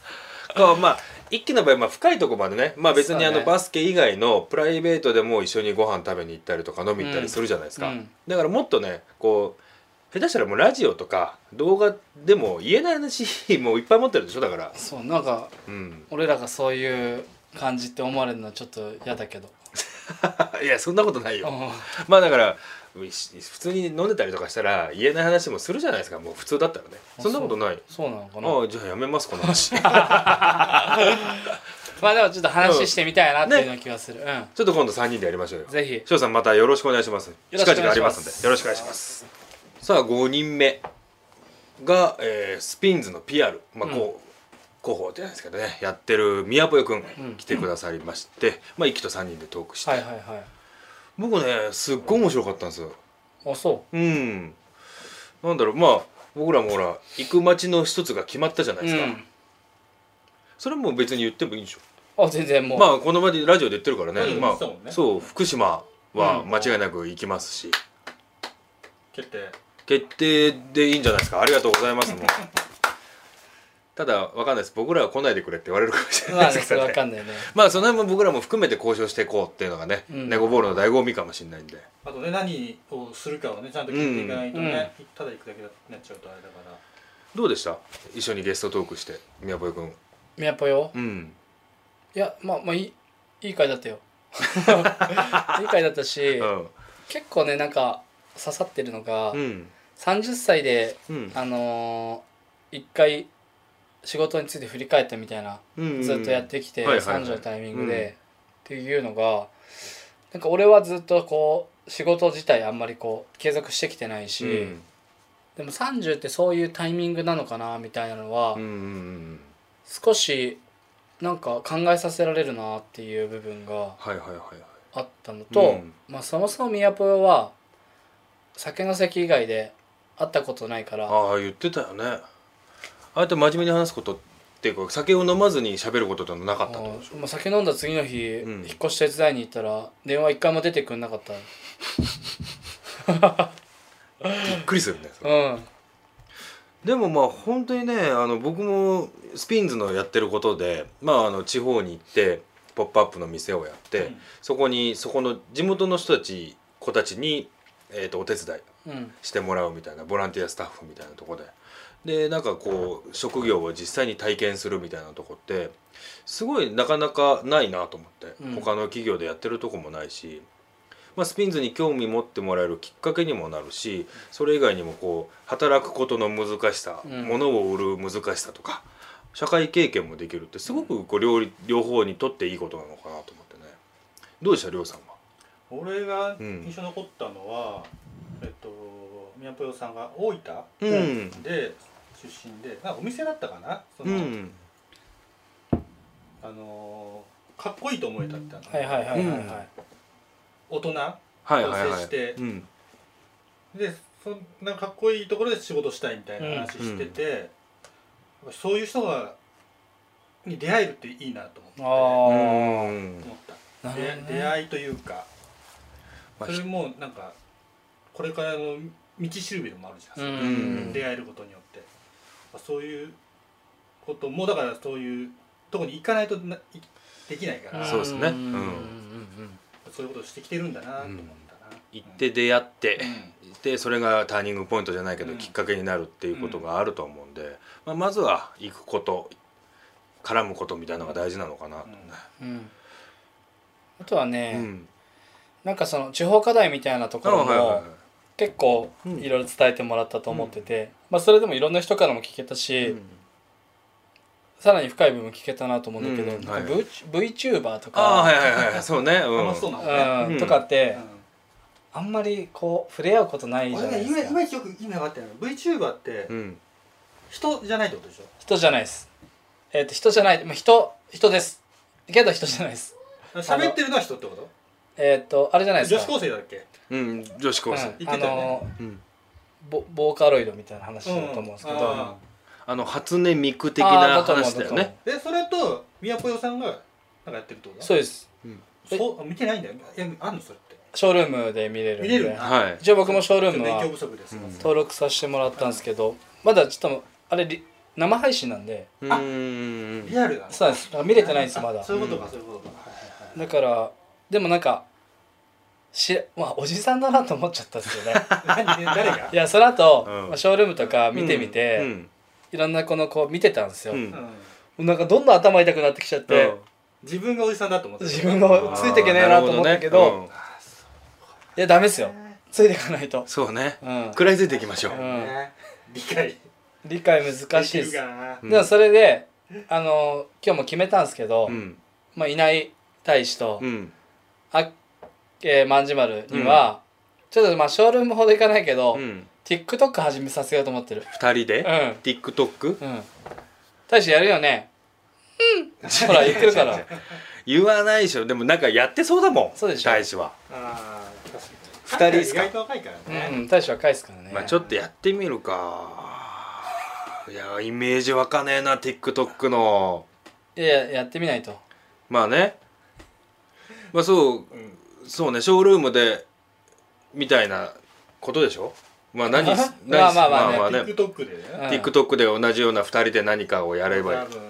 [laughs] まあ一輝の場合、まあ、深いとこまでね、まあ、別にあのバスケ以外のプライベートでも一緒にご飯食べに行ったりとか飲み行ったりするじゃないですか、うん。だからもっとねこう下手したらもうラジオとか動画でも言えない話もういっぱい持ってるでしょだから。そうなんかうん。俺らがそういう感じって思われるのはちょっと嫌だけど、[laughs] いやそんなことないよ、うん。まあだから普通に飲んでたりとかしたら言えない話もするじゃないですか。もう普通だったらね。そんなことない。そうなのかな。ああじゃあやめますこの話。[laughs] まあでもちょっと話してみたいなっていうような気がする、ちょっと今度3人でやりましょうよ。うんぜひ。翔さんまたよろしくお願いします。よろしくお願いします。近々ありますんで。よろしくお願いします。さあ5人目が、えースピンズの PR、まあこう広報じゃないですけどね。やってる宮ぽよくんうん。来てくださりまして、まあ一輝と3人でトークして、はいはいはい僕ねすっごい面白かったんですよ。あそう。ん。なんだろうまあ僕らもほら行く街の一つが決まったじゃなういですか、うん。それも別に言ってもいいんでしょ。あ全然もう、まあこの場でラジオで言ってるからね。ラジオでまあ言ってたもんね。そう福島はうん。間違いなく行きますし、決定。決定でいいんじゃないですか。ありがとうございますもう [laughs] ただわかんないです。僕らは来ないでくれって言われるかもしれないですからね。わかんないね。まあその辺も僕らも含めて交渉していこうっていうのがね、うん。ネゴボールの醍醐味かもしれないんで。あとね何をするかをねちゃんと聞いていかないとね、ただ行くだけになっちゃうとあれだから。どうでした？一緒にゲストトークして宮古君。宮ぽよ？うん。いやまあまあいいいい回だったよ。[laughs] いい回だったし、うん。結構ねなんか刺さってるのが、うん。30歳でうん。あのー一回仕事について振り返ったみたいな、うんずっとやってきて、はいはいはい。30のタイミングで、うんっていうのがなんか俺はずっとこう仕事自体あんまりこう継続してきてないし、うん。でも30ってそういうタイミングなのかなみたいなのは、うんうん少しなんか考えさせられるなっていう部分がはいはいはいはい。あったのと、うん。まあそもそも宮ぽよは酒の席以外で会ったことないからああ言ってたよねああやって真面目に話すことっていうか酒を飲まずに喋ることってのはなかったってことでしょ？まあ、酒飲んだ次の日、うん。引っ越し手伝いに行ったら電話一回も出てくんなかった。[laughs] びっくりするねうん。でもまあ本当にねあの僕もスピンズのやってることでまああの地方に行って「ポップアップの店をやって、うん。そこにそこの地元の人たち子たちに、えー、とお手伝いうん。してもらうみたいなボランティアスタッフみたいなとこででなんかこう職業を実際に体験するみたいなとこってすごいなかなかないなと思って、うん。他の企業でやってるとこもないし、まあ、スピンズに興味持ってもらえるきっかけにもなるしそれ以外にもこう働くことの難しさ、うん。物を売る難しさとか社会経験もできるってすごくこう両両方にとっていいことなのかなと思ってね。どうでしたりょうさんは？俺がうん。印象に残ったのは、えっと宮さんが大分うん。で出身でなんかお店だったかな？その、うん。あのーかっこいいと思えたってあのはいはいはいはいはい、大人はいはいはい接して。うん。でそんなかっこいいところで仕事したいみたいな話してて、そういう人がに出会えるっていいなと思って。あうん思った、ね。で出会いというかまあそれもなんかこれからの道しるべでもあるじゃん、うん。うん。出会えることによってそういうこともだからそういうとこに行かないとないできないから、そうですね。んうん。うんうんそういうことをしてきてるんだなと思ったな、行って出会って、うん。でそれがターニングポイントじゃないけど、うん。きっかけになるっていうことがあると思うんで、まあ、まずは行くこと絡むことみたいなのが大事なのかなとね。うん。あとはね、うん。なんかその地方課題みたいなところも、あはいはいはい結構うん。いろいろ伝えてもらったと思ってて、まあ、それでもいろんな人からも聞けたし、うん。さらに深い部分聞けたなと思うんだけど、うん。なんかはい。V VTuber とか、ああはいはいはい [laughs] そうね、うん、楽しそうなのね、うん。とかって、うん。あんまりこう触れ合うことないじゃないですか。まいまいちよく意味分かってないの VTuber ってうん。人じゃないってことでしょ？人じゃないです。えっ、と人じゃない、まあ、人人です。けど人じゃないです。喋ってるのは人ってこと？えっ、とあれじゃないです女か子高生だっけ？うん、女子高生、うんあのうん。ボボーカロイドみたいな話だと思うんですけど、うん。ああの初音ミク的あーな話だよね。でそれと宮ぽよさんがなんかやってるってこと？そうです。えそう見てないんだよあんのそれって？ショールームで見れるんで。見れるんだはい一応僕もショールームは登録させてもらったんですけどまだちょっとあれリ生配信なんで。うーんリアルだね。そうなんです。だから見れてないんですまだ。そういうことかそういうことか。はいはい。だからでもなんかしまあおじさんだなと思っちゃったんですよね。[laughs] 誰が？いやその後、うん。まあショールームとか見てみて、うん。いろんなこのこう見てたんですよ、うん。うんなんかどんどん頭痛くなってきちゃって、自分がおじさんだと思ってる自分がついていけねえなと思ったけど。なるほねいやダメですよ。ついていかないと。うん、そうね。うん、食らいついていきましょう、うん。ね。理解。理解難しいです。できるかな。うん。でもそれであの今日も決めたんですけど、うん。まあ、いない大使と、うん。あえー、万事丸には、ちょっとまあショールームほどいかないけど、うん。TikTok 始めさせようと思ってる。二人で、うん。TikTok うん。大使やるよね。うん。ほら言ってるから。言わないでしょ。でもなんかやってそうだもん。そうでしょ。大使は。ああ2人ですか？意外と若いからうね、ん大将若いですからね。まあちょっとやってみるか。いやイメージわかねえな TikTok の。いややってみないと。まあね。まあそうそうねショールームでみたいなことでしょ？まあ何何 [laughs] まあまあまあね。まあね。TikTok でね、うん TikTok で同じような2人で何かをやればいい。多分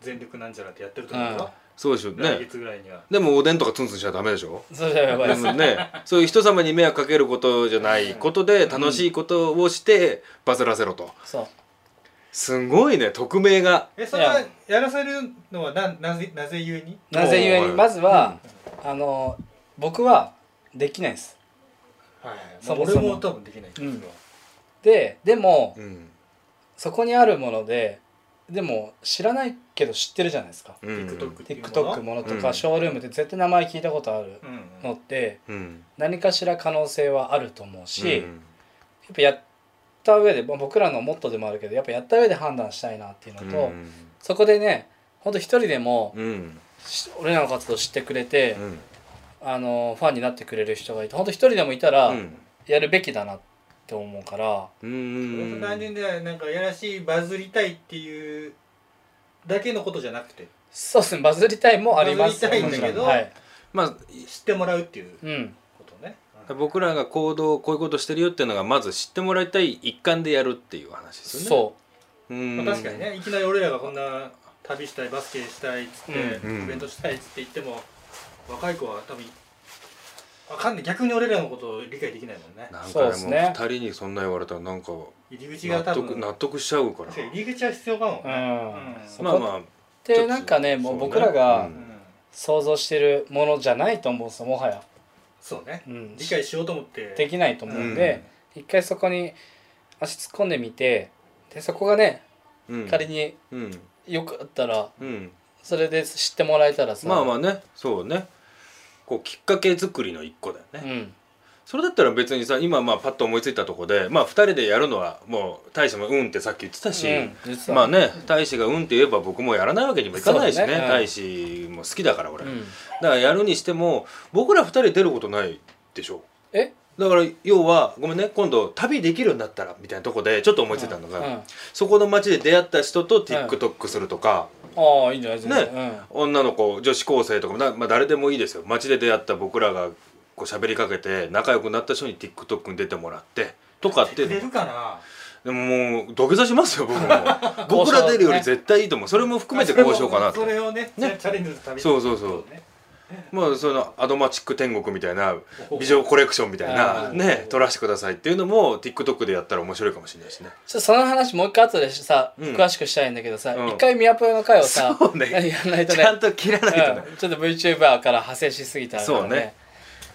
全力なんちゃらってやってると思うよ、そうでしょ来ね。月ぐらいには。でもおでんとかツンツンしちゃダメでしょ？それじゃやばい。ですでもねそういう人様に迷惑かけることじゃないことで楽しいことをしてバズらせろと。そう。すごいね匿名が。えそれはやらせるのはななぜなぜゆえに？なぜゆえはい。にまずは、あの僕はできないです。はいはい、そもそも。俺も多分できないけど、うん。ででもうん。そこにあるものででも知らないけど知ってるじゃないですか。うん。TikTok っていうもの？TikTok ものとか、うん。ショールームって絶対名前聞いたことある。うんのってうん。何かしら可能性はあると思うし、やっうんぱやった上でまあ僕らのモットーでもあるけどやっぱやった上で判断したいなっていうのと、うん。そこでねほんと一人でもうん。し俺らの活動知ってくれて、うん。あのファンになってくれる人がいてほんと一人でもいたらうん。やるべきだなって思うから、単純ではなんかやらしいバズりたいっていうだけのことじゃなくて。そうですね。バズりたいもあります。バズりたいんだけどはい。まあ知ってもらうっていううん。ことね、僕らが行動こういうことしてるよっていうのがまず知ってもらいたい一環でやるっていう話ですよね。そう。うん。まあ、確かにね。いきなり俺らがこんな旅したいバスケしたいっつって、うん。イベントしたいっつって言っても若い子は多分わかんない。逆に俺らのことを理解できないもんね。なんそうかですもでね。二人にそんな言われたらなんか入り口が納多分得納得しちゃうから。入り口は必要かも。うね、ん、うん。そこまあまあってなんかねもう僕らがうん。想像してるものじゃないと思うんですよもはや、そうね。うん、理解しようと思って。できないと思うんで、一回そこに足突っ込んでみてでそこがねうん。仮にうんよかったらうん。それで知ってもらえたらさ。まあまあね。そうね。こうきっかけ作りの一個だよね、うん。それだったら別にさ今まあパッと思いついたとこでまあ二人でやるのはもう大使も「うん」ってさっき言ってたし、うんまあね大使が「うん」って言えば僕もやらないわけにもいかないしね。ね。うん。大使も好きだから俺、うん。だからやるにしても僕ら二人出ることないでしょ？え？だから要はごめんね今度旅できるようになったらみたいなとこでちょっと思いついたのが、うん。うんそこの街で出会った人と TikTok するとか、ああいいんじゃないですかね。女の子女子高生とかまあ、誰でもいいですよ。街で出会った僕らがこう喋りかけて仲良くなった人に TikTok に出てもらってとかって出れるかな？でももう土下座しますよ僕も。[laughs] 僕ら出るより絶対いいと思う。それも含めてこうしようかなと。それをねね。チャレンジする旅そうそう。そうねまあそのアドマチック天国みたいな美女コレクションみたいなね撮らせてくださいっていうのも TikTok でやったら面白いかもしれないしね。ちょっとその話もう一回後でさ、うん。詳しくしたいんだけどさ、うん。一回宮プロの回をさ [laughs] やらないとね。ちゃんと切らないとね。うん。ちょっと VTuber から派生しすぎたからそうね。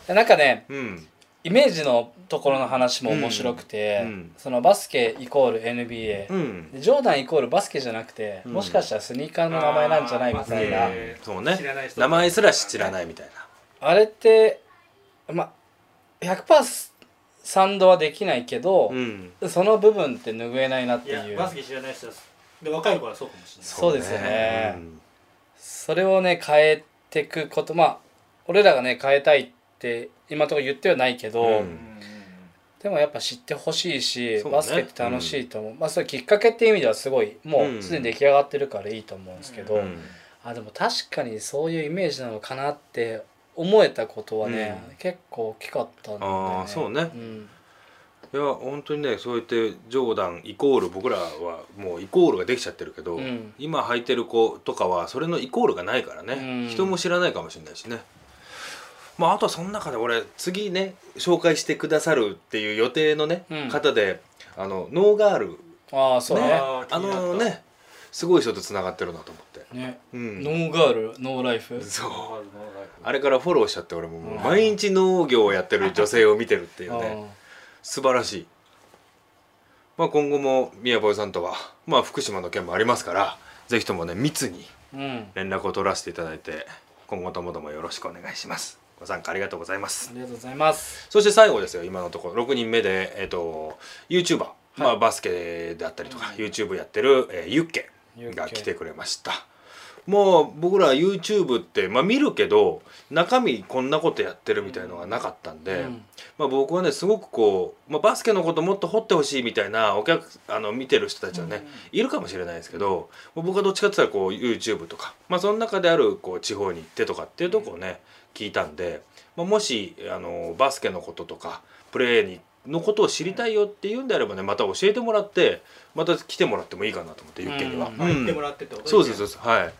でなんかねうんイメージのところの話も面白くて、うん。うん。そのバスケイコール NBA、うん。でジョーダンイコールバスケじゃなくて、うん。もしかしたらスニーカーの名前なんじゃないみたいな。そうね。名前すら知らないみたいな。れってま100%サンドはできないけど、うん。その部分って拭えないなっいていう。やバスケ知らない人はで若い子はそうかもしれない。そうですよね。うん。それをね変えてくことまあ俺らがね変えたいって今のところ言ってはないけど、うん。うんでもやっぱ知ってほしいし、ね。バスケって楽しいと思う、まあそれきっかけっていう意味ではすごいもうん。うすでに出来上がってるからいいと思うんですけど、うん。あでも確かにそういうイメージなのかなって思えたことはね、うん。結構大きかったんで、ね、あーそうね。ん、いや本当にねそうやってジョーダンイコール僕らはもうイコールができちゃってるけど、うん。今履いてる子とかはそれのイコールがないからね、うん。人も知らないかもしれないしねまああとはその中で俺次ね紹介してくださるっていう予定のね、うん。方であのノーガール。ああそうね。あーあのねすごい人とつながってるなと思って、ね。うん、ノーガールノーライフ。そう。ああれからフォローしちゃって俺ももううん。毎日農業をやってる女性を見てるっていう [laughs] あね素晴らしい、まあ、今後も宮ボイさんとは、まあ、福島の件もありますからぜひともね密にーうん。連絡を取らせていただいて今後ともどもよろしくお願いしますご参加ありがとうございます。ありがとうございます。そして最後ですよ今のところ。6人目で、えっと YouTuber、まあ、バスケであったりとか、YouTube やってる、えーユッケが来てくれました。もう僕ら YouTube って、まあ、見るけど中身こんなことやってるみたいのがなかったんで、うん。まあ、僕はねすごくこう、まあ、バスケのこともっと掘ってほしいみたいなお客あの見てる人たちはね、いるかもしれないですけど僕はどっちかって言ったらこう YouTube とか、まあ、その中であるこう地方に行ってとかっていうとこをね聞いたんで、まあ、もしあのバスケのこととかプレーにのことを知りたいよっていうんであればねまた教えてもらってまた来てもらってもいいかなと思ってユッケには。うんまあ言ってもらってってことそうそうそうそうはい。ね。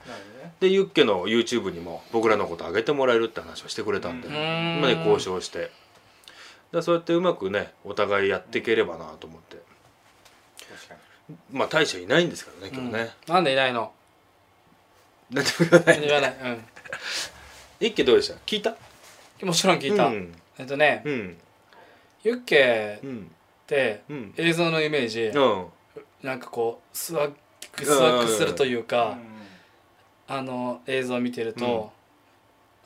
でユッケの YouTube にも僕らのこと上げてもらえるって話をしてくれたんで、うん。まあね、交渉して。でそうやってうまくねお互いやっていければなと思って。まあ大将いないんですからね今日ね、なんでいないの？なんでも言わない言わない。うん一気どうでした？聞いた？もちろん聞いた、うん。えっとねうん。ユッケうんってうん。映像のイメージ、うん。なんかこうスワッグスワッグするというか、うん。あの映像を見てると、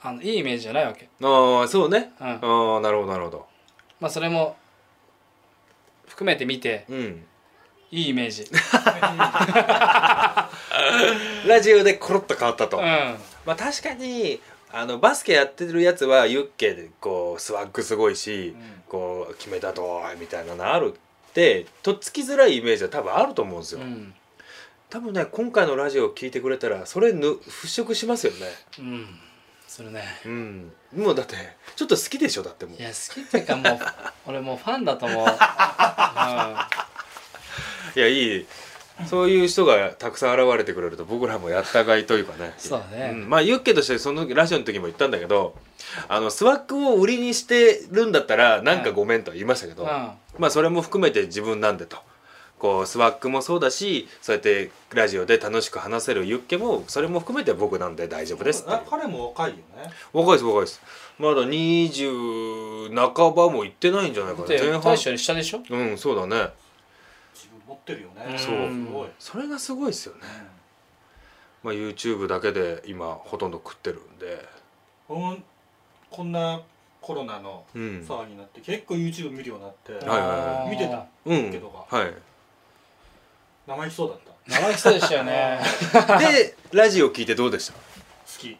あのいいイメージじゃないわけ、ああそうね。うん。ああなるほどなるほど。まあそれも含めて見てうん。いいイメージ。[laughs] ラジオでコロッと変わったと、うん。まあ確かにあのバスケやってるやつはユッケでこうスワッグすごいし、こう決めたとみたいなのあるってとっつきづらいイメージは多分あると思うんですよ、うん。多分ね今回のラジオを聞いてくれたらそれぬ払拭しますよね。うん。するね。うん。もうだってちょっと好きでしょだってもう。いや好きっていうかもう [laughs] 俺もうファンだと思う、[laughs] うん、いやいいそういう人がたくさん現れてくれると僕らもやったがいというかね。そうだね、ん。まあユッケとしてそのラジオの時も言ったんだけどあのスワッグを売りにしてるんだったらなんかごめんとは言いましたけど、うん。まあそれも含めて自分なんでと。こうスワッグもそうだしそうやってラジオで楽しく話せるユッケもそれも含めて僕なんで大丈夫です彼も若いよね。若いです若いです。まだ20半ばも行ってないんじゃないかな。で前半下でしょ？うんそうだねってるよね。そうすごい。それがすごいですよね、まあ、YouTube だけで今ほとんど食ってるんで。うんこんなコロナのうん。騒ぎになって結構 YouTube 見るようになってはいはいはい。見てたうん。けどがはい。生意気そうだった。生意気そうでしたよね。[laughs] でラジオ聞いてどうでした？好き。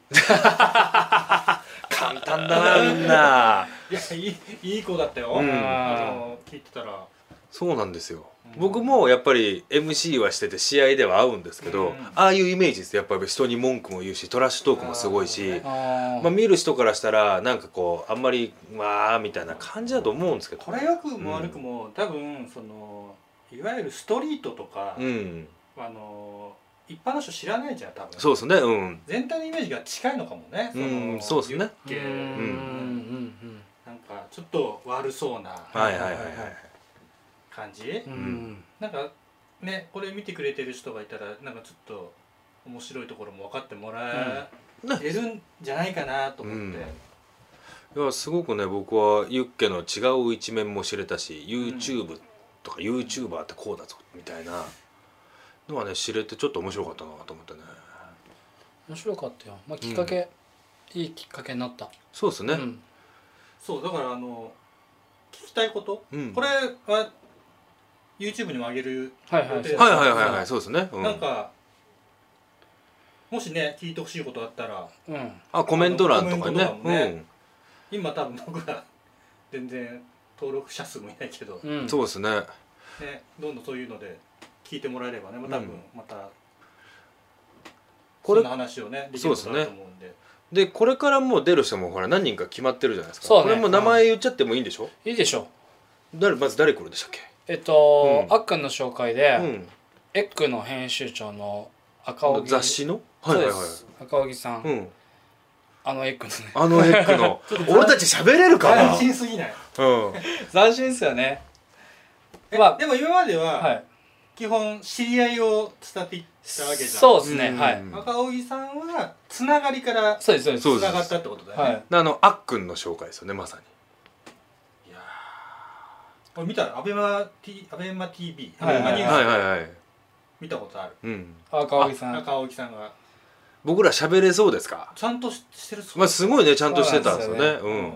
簡単だなみんな。いやいいいい子だったよ、うん。あの聞いてたら。そうなんですよ。うん僕もやっぱり MC はしてて試合では合うんですけど、うん。ああいうイメージですやっぱり人に文句も言うしトラッシュトークもすごいし、まあ、見る人からしたらなんかこうあんまりわーみたいな感じだと思うんですけどこれよくも悪くも、多分そのいわゆるストリートとか、うん。あの一般の人知らないじゃん多分。そうですねうん。全体のイメージが近いのかもねそのうんそうっすね。ユッケ。うんうんうん。なんかちょっと悪そうな。はいはいはいはい感じ、うん。うんなんかねこれ見てくれてる人がいたらなんかちょっと面白いところも分かってもらえるんじゃないかなと思って、うん。いやすごくね僕はユッケの違う一面も知れたし YouTube とか YouTuber ってこうだぞみたいなのはね知れてちょっと面白かったなと思ってね。面白かったよ。まあきっかけ、いいきっかけになった。そうですね。うん。そうだからあの聞きたいこと、うん。これは YouTube にも上げるはいはい。予定だはいはいはいはいそうですね、うん。なんかもしね聞いてほしいことあったらうん。あコメント欄とかにね。コメントとかもね今多分僕ら全然登録者数もいないけど、ううん。ん、そうですね。ね、どんどんそういうので聞いてもらえればねまあ多分うん。またこれそんな話をねできること思うんで。でこれからもう出る人もほら何人か決まってるじゃないですか。そうね。これも名前言っちゃってもいいんでしょ、いいでしょ誰まず誰来るんでしたっけ？えっと、うん。あっくんの紹介で、うん。エッグの編集長の赤荻。雑誌の？そうではいはいはい。す赤荻さん、うん。あのエッグのね。あのエッグの。[laughs] [laughs] 俺たち喋れるかな？斬新すぎない？うん。斬新ですよね。えまあでも今までははい。基本知り合いを伝っていったわけじゃん。そうですね、うん。はい。赤荻さんはつながりからそうですそうです。そうつながったってことだよね、はい。あのあっくんの紹介ですよねまさにー俺見たらアベマ T アベマ TV アはいベマニュはいはいーはい。ス見たことある。うん。赤荻さん。赤荻さんが。僕ら喋れそうですか？ちゃんとししてるまあすごいねちゃんとしてたんですよね。そうなん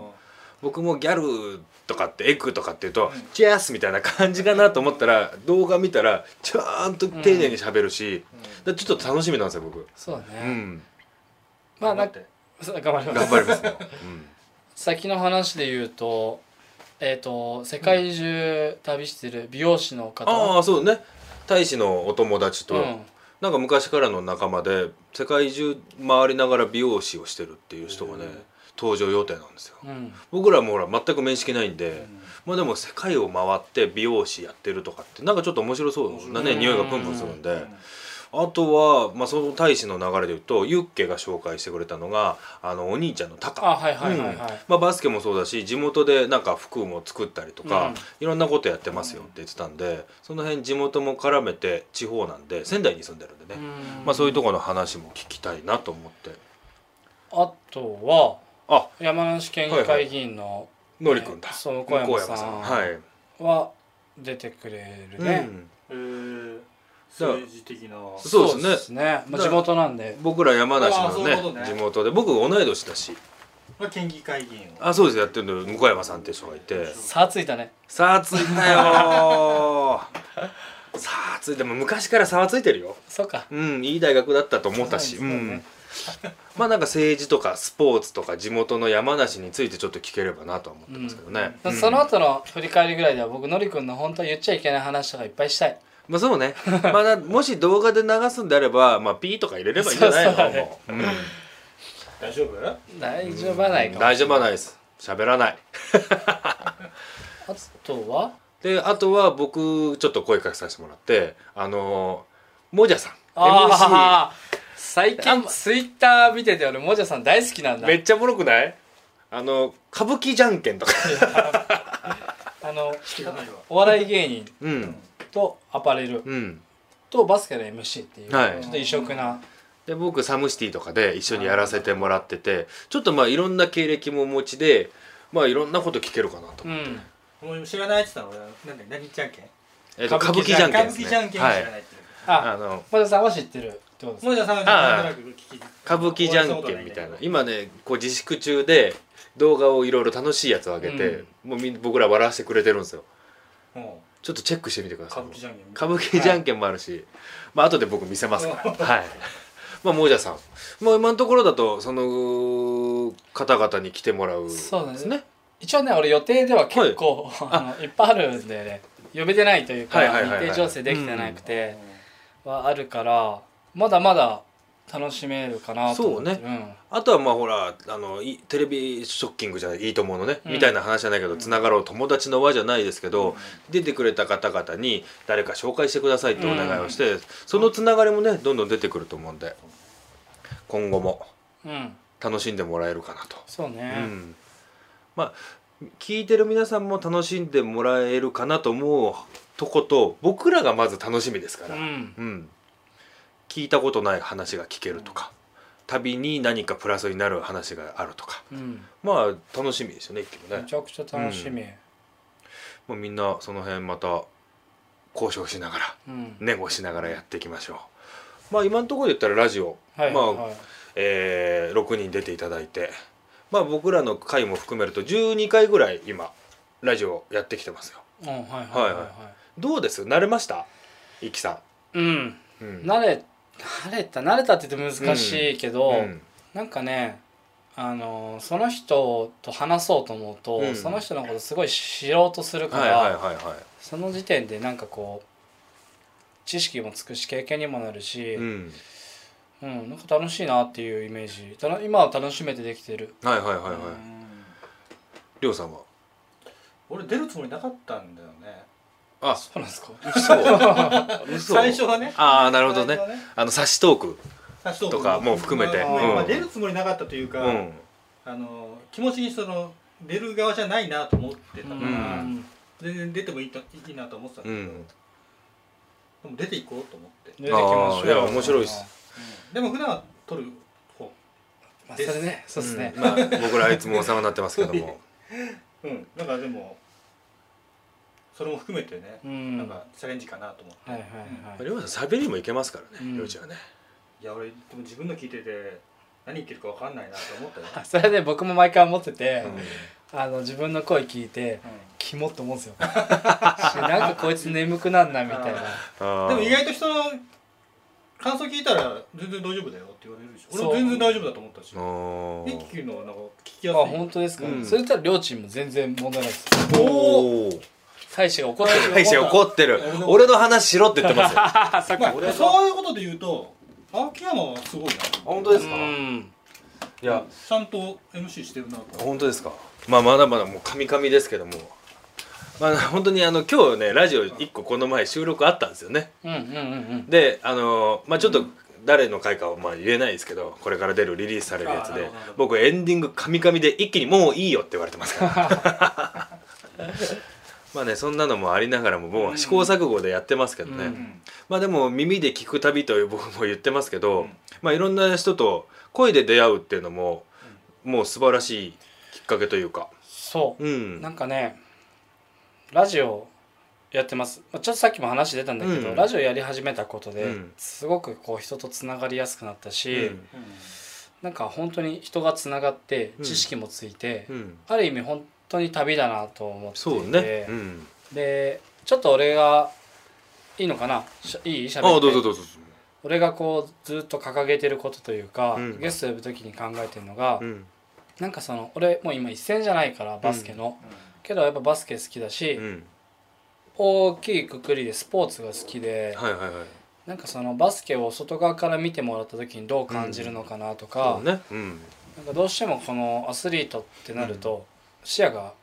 僕もギャルとかってエッグとかって言うと、うん。チェアスみたいな感じかなと思ったら動画見たらちゃんと丁寧に喋るし、ちょっと楽しみなんですよ僕、そうだね、うん、まあなんかて。頑張ります。頑張りますよ、うん。[laughs] 先の話で言うとえっ、と世界中旅してる美容師の方？ああそうね。大使のお友達と、うん。なんか昔からの仲間で世界中回りながら美容師をしてるっていう人がね登場予定なんですよ。うん。僕らもほら全く面識ないんで、うん。まあでも世界を回って美容師やってるとかってなんかちょっと面白そうなねうん。匂いがプンプンするんで、うんあとは、まあ、その大使の流れで言うとユッケが紹介してくれたのがあのお兄ちゃんのタカ。あはいはいはいはい、うん。まあ、バスケもそうだし地元でなんか服も作ったりとか、うん。いろんなことやってますよって言ってたんでその辺地元も絡めて地方なんで仙台に住んでるんでね、うん。まあ、そういうところの話も聞きたいなと思って。あとはあ。山梨県議会議員の、のりくんだ。そう向山さん。はい、は出てくれるね、うん政治的な。そうですね。ね。まあ、地元なんで。僕ら山梨のねね。地元で。僕同い年だし。まあ県議会議員を。あそうです。やってるの向山さんっていう人がいて。差ついたね。さあついたよー。[laughs] さあついても昔から差はついてるよ。そうか。うんいい大学だったと思ったし。そうね。ん。まあなんか政治とかスポーツとか地元の山梨についてちょっと聞ければなとは思ってますけどね、うん。その後の振り返りぐらいでは僕のりくんの本当は言っちゃいけない話とかいっぱいしたいまあそうね。[laughs] まあなもし動画で流すんであればまあピーとか入れればいいんじゃないの？そうそうもう。うん。大丈夫？大丈夫はないかも。大丈夫はないです。喋らない。あとは？であとは僕ちょっと声かけさせてもらってあのーもじゃさん。MC ああ最近ツイッター見てて俺もじゃさん大好きなんだ。めっちゃおもろくない？あの歌舞伎じゃんけんとか。[laughs] あのお笑い芸人。うんとアパレルうん。とバスケの MC っていう、はい。ちょっと異色な。で僕サムシティとかで一緒にやらせてもらっててちょっとまあいろんな経歴もお持ちでまあいろんなこと聞けるかなと、うん。もう知らないって言ったの俺なんだ何じゃんけ？んえっと歌歌舞伎じゃんけんです歌舞伎じゃんけん知ね。はい。らないってああのもじゃさんは知ってるってことですもうじゃあさんあなんとなく聞き歌舞伎じゃんけんみたいな。今ねこう自粛中で動画をいろいろ楽しいやつを上げて、もうみん僕ら笑わせてくれてるんですよ。うんちょっとチェックしてみてください。歌舞伎じゃんけんも。あるし、まあ後で僕見せますから。はい。まあもじゃさん。もう今のところだとその方々に来てもらうそうだね。ですね。一応ね俺予定では結構、あのいっぱいあるんでね呼べてないというか、はいはいはいはい。日程調整できてなくて、はあるからまだまだ楽しめるかなと思って。そうあとはまあほらあのいテレビショッキングじゃないいいと思うのね、うん。みたいな話じゃないけどつながろう友達の輪じゃないですけど、出てくれた方々に誰か紹介してくださいってお願いをして、そのつながりもねどんどん出てくると思うんで今後もうん、うん、楽しんでもらえるかなと、そうね、うん、まあ聞いてる皆さんも楽しんでもらえるかなと思うとこと僕らがまず楽しみですから、うん。うん、聞いたことない話が聞けるとか、旅に何かプラスになる話があるとかうん、まあ楽しみですよね一気にね。めちゃくちゃ楽しみ、もうみんなその辺また交渉しながらうん。ネゴしながらやっていきましょう。まあ今のところで言ったらラジオ、はいまあ、はい。えー6人出ていただいてまあ僕らの回も含めると12回ぐらい今ラジオやってきてますよ。うんはいはいはいはい。はどうです？慣れました？イキさうんん、うん、慣れ慣れた慣れたって言って難しいけど、うん。なんかねあのその人と話そうと思うと、うん。その人のことすごい知ろうとするから、はいはいはいはい。その時点でなんかこう知識もつくし経験にもなるし、ううんんなんか楽しいなっていうイメージ。たの今は楽しめてできてる。はいはいはいはい。うん。りょうさんは？俺出るつもりなかったんだよねあそうなんですか。嘘。[laughs] 嘘。最初はね。ああなるほどね。最初はあの差しトークとかも含めて。まあ出るつもりなかったというか、うん。あの気持ちにその出る側じゃないなと思ってたから、うん。全然出てもいいといいなと思ってたんだけど、うん。でも出ていこうと思って、出てきましょう。いや面白いっす。でも普段は撮る方。まあ、それね。そうですね、ん。まあ僕らいつもお世話になってますけども。[laughs] うん。だからでもそれも含めてね、うん。なんかチャレンジかなと思って、はいはいはい、りょうさん喋りもいけますからねうん。りょうちゃんはね。いや俺でも自分の聞いてて何言ってるか分かんないなと思ったよ。あ [laughs] それで僕も毎回思ってて、あの自分の声聞いてキモって思うんですよ。[laughs] しなんかこいつ眠くなんなみたいな。でも意外と人の感想聞いたら全然大丈夫だよって言われるでしょ。俺全然大丈夫だと思ったし。一気のはなんか聞きあやすい。本当ですか、うん。それ言ったら両チーム全然問題ないです。おお大使が怒ってる。大使怒ってる。俺の話しろって言ってますよ。[laughs] まあそういうことで言うと秋山はすごいな。本当ですか？うん。いや。ちゃんと MC してるなと。本当ですか？まあまだまだもうカミカミですけども。まあ本当にあの今日ねラジオ1個この前収録あったんですよね。うんうんうんうん。であのまあちょっと誰の回かはまあ言えないですけどこれから出るリリースされるやつで僕エンディングカミカミで一気にもういいよって言われてますから [laughs] まあねそんなのもありながらももう試行錯誤でやってますけどね、うん。まあでも耳で聞く旅という僕も言ってますけど、うん。まあいろんな人と声で出会うっていうのも、もう素晴らしいきっかけというか。そう。うん。なんかねラジオやってます、まあ、ちょっとさっきも話出たんだけど、うん。ラジオやり始めたことで、うん。すごくこう人とつながりやすくなったし、うん。なんか本当に人がつながってうん。知識もついて、うん。ある意味本当に旅だなと思ってそうね、うん、でちょっと俺がいいのかな？いい？しゃべあって。あどうぞどうぞ。俺がこうずっと掲げてることというか、うん。ゲスト呼ぶ時に考えてるのが、うん。なんかその俺もう今一戦じゃないからバスケの、けどやっぱバスケ好きだし、うん。大きいくくりでスポーツが好きで、はいはいはい。なんかそのバスケを外側から見てもらった時にどう感じるのかなとか、そうね。うん。なんかどうしてもこのアスリートってなると視野が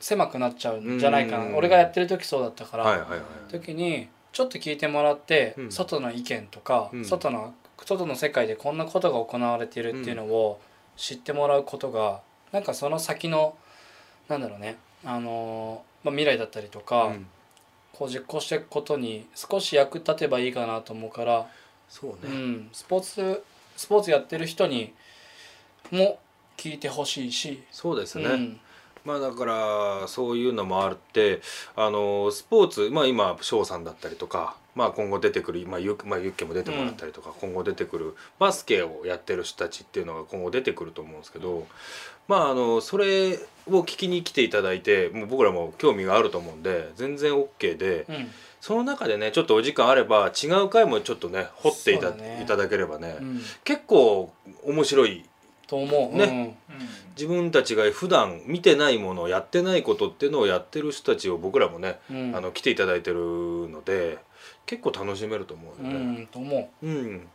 狭くなっちゃうんじゃないかな、うん。俺がやってる時そうだったから、はいはいはい時にちょっと聞いてもらって、うん。外の意見とか、うん。外の外の世界でこんなことが行われているっていうのを知ってもらうことがなんかその先のなんだろうね、あのーまあ、未来だったりとか、うん。こう実行していくことに少し役立てばいいかなと思うから、そうね。うん、スポーツスポーツやってる人にも聞いてほしいし、そうですね、うんまあだからそういうのもあってあのスポーツまあ今翔さんだったりとか、まあ、今後出てくる、まあ、ゆまあ、ユッケも出てもらったりとか、今後出てくるバスケをやってる人たちっていうのが今後出てくると思うんですけどまああのそれを聞きに来ていただいてもう僕らも興味があると思うんで全然 OK でうん。その中でねちょっとお時間あれば違う回もちょっとね掘っていた,、ね。いただければね、うん。結構面白いと思う、ね自分たちが普段見てないものやってないことっていうのをやってる人たちを僕らもね、うん。うんあの来ていただいてるので結構楽しめると思ううよね。んと思う。ん。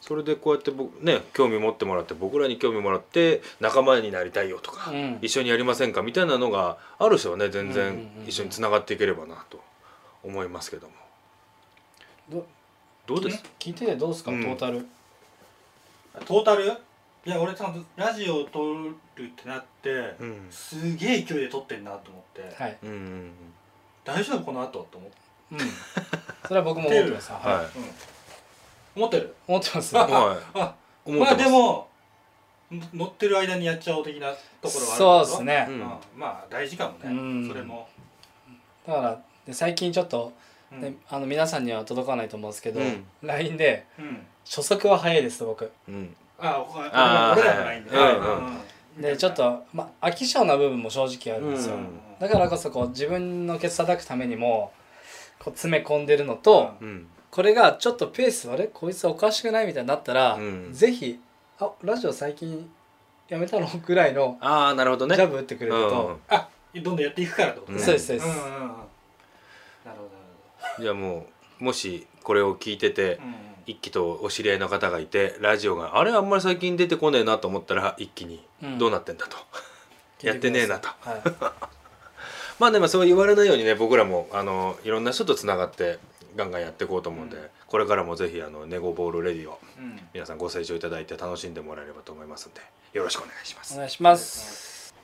それでこうやって僕ね興味持ってもらって僕らに興味もらって仲間になりたいよとか、うん。一緒にやりませんかみたいなのがある人はね全然。一緒につながっていければなと思いますけども。どどうです？聞いててどうですか、うん。トータル。トータル？いや俺ちゃんとラジオを撮るってなって、うん。すげえ勢いで撮ってんなと思って、はい、うんうん大丈夫この後と思って、うん、それは僕も思ってます、うんはい。はい思ってる？思ってます。はい。あまあ思ってます。でもん乗ってる間にやっちゃおう的なところはあるそうですね、うん。うんまあ大事かもね、うん。それも、だからで最近ちょっと、うん。ねあの皆さんには届かないと思うんですけど、うん。LINE でうん。初速は早いです僕。うんあ俺らあー。俺らのラインで、はいうん。うん。でちょっと、まあ、飽き性な部分も正直あるんですよ、うん。だからこそこう自分のケツ叩くためにもこう詰め込んでるのと、うん。これがちょっとペースあれこいつおかしくないみたいになったら、うん。ぜひ「あラジオ最近やめたの?」ぐらいのああなるほどね。ジャブ打ってくれると、あどんどんやっていくからとね、うんそうですそうです、うんうんうん。なるほどじゃあもうもしこれを聞いてて、一気とお知り合いの方がいてラジオがあれあんまり最近出てこねえなと思ったら一気にうん。どうなってんだと、やってねえなと。はい、[laughs] まあでもそう言われないようにね僕らもあのいろんな人とつながってガンガンやっていこうと思うんで、うん。これからもぜひあのネゴボールレディをうん。皆さんご清聴いただいて楽しんでもらえればと思いますんでよろしくお願いします。お願いします。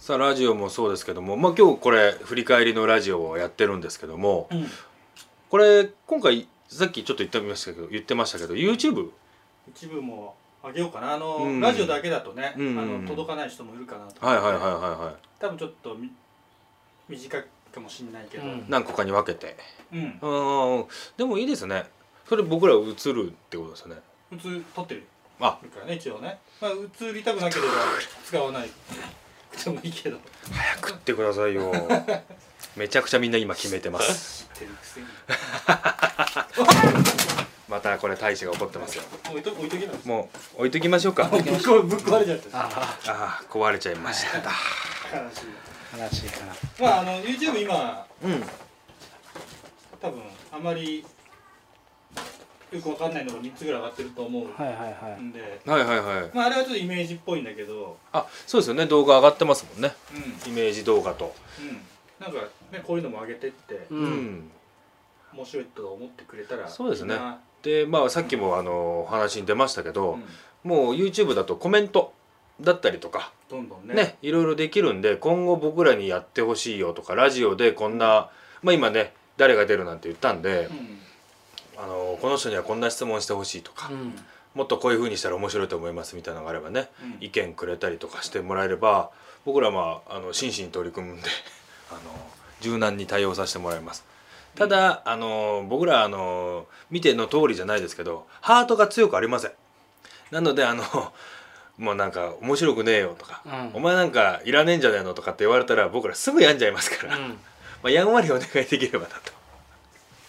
さあラジオもそうですけどもまあ今日これ振り返りのラジオをやってるんですけどもうん。これ今回さっきちょっと言ってましたけど言ってましたけど YouTube 一部もあげようかな。あの、うん。ラジオだけだとね、うん。あの届かない人もいるかなと。はいはいはいはいはい。多分ちょっとみ短いかもしれないけど、うん。何個かに分けて。うん。うん。でもいいですね。それ僕ら映るってことですよね。普通撮ってる。あ。からね一応ね、まあ、映りたくなければ使わない。[laughs] くでもいいけど。早くってくださいよ [laughs] めちゃくちゃみんな今決めてます。またこれ大使が怒ってますよ。もう置いときましょうか。ぶっ壊れちゃったあああ壊れちゃいました。悲しい。あ悲しいかな。まああの YouTube 今うん。多分あまりよくわかんないのが3つぐらい上がってると思うはいはいはい。んで、はいはいはい。まああれはちょっとイメージっぽいんだけど。あそうですよね。動画上がってますもんね。うん。イメージ動画と。うんなんかねこういうのも上げてってううん。ん面白いと思ってくれたらそうですね。でまあさっきもあのお話に出ましたけど、うん。もう YouTube だとコメントだったりとかどんどんね。ねいろいろできるんで今後僕らにやってほしいよとかラジオでこんなまあ今ね誰が出るなんて言ったんでう、ん。あのこの人にはこんな質問してほしいとか、うん。もっとこういう風にしたら面白いと思いますみたいなのがあればね、うん。意見くれたりとかしてもらえれば僕らはまああの真摯に取り組むんであの柔軟に対応させてもらいます。ただ、あの僕らあの見ての通りじゃないですけどハートが強くありません。なのであのもうなんか面白くねえよとか、うん。お前なんかいらねえんじゃねえのとかって言われたら僕らすぐ病んじゃいますから、まあやんわりお願いできればなと。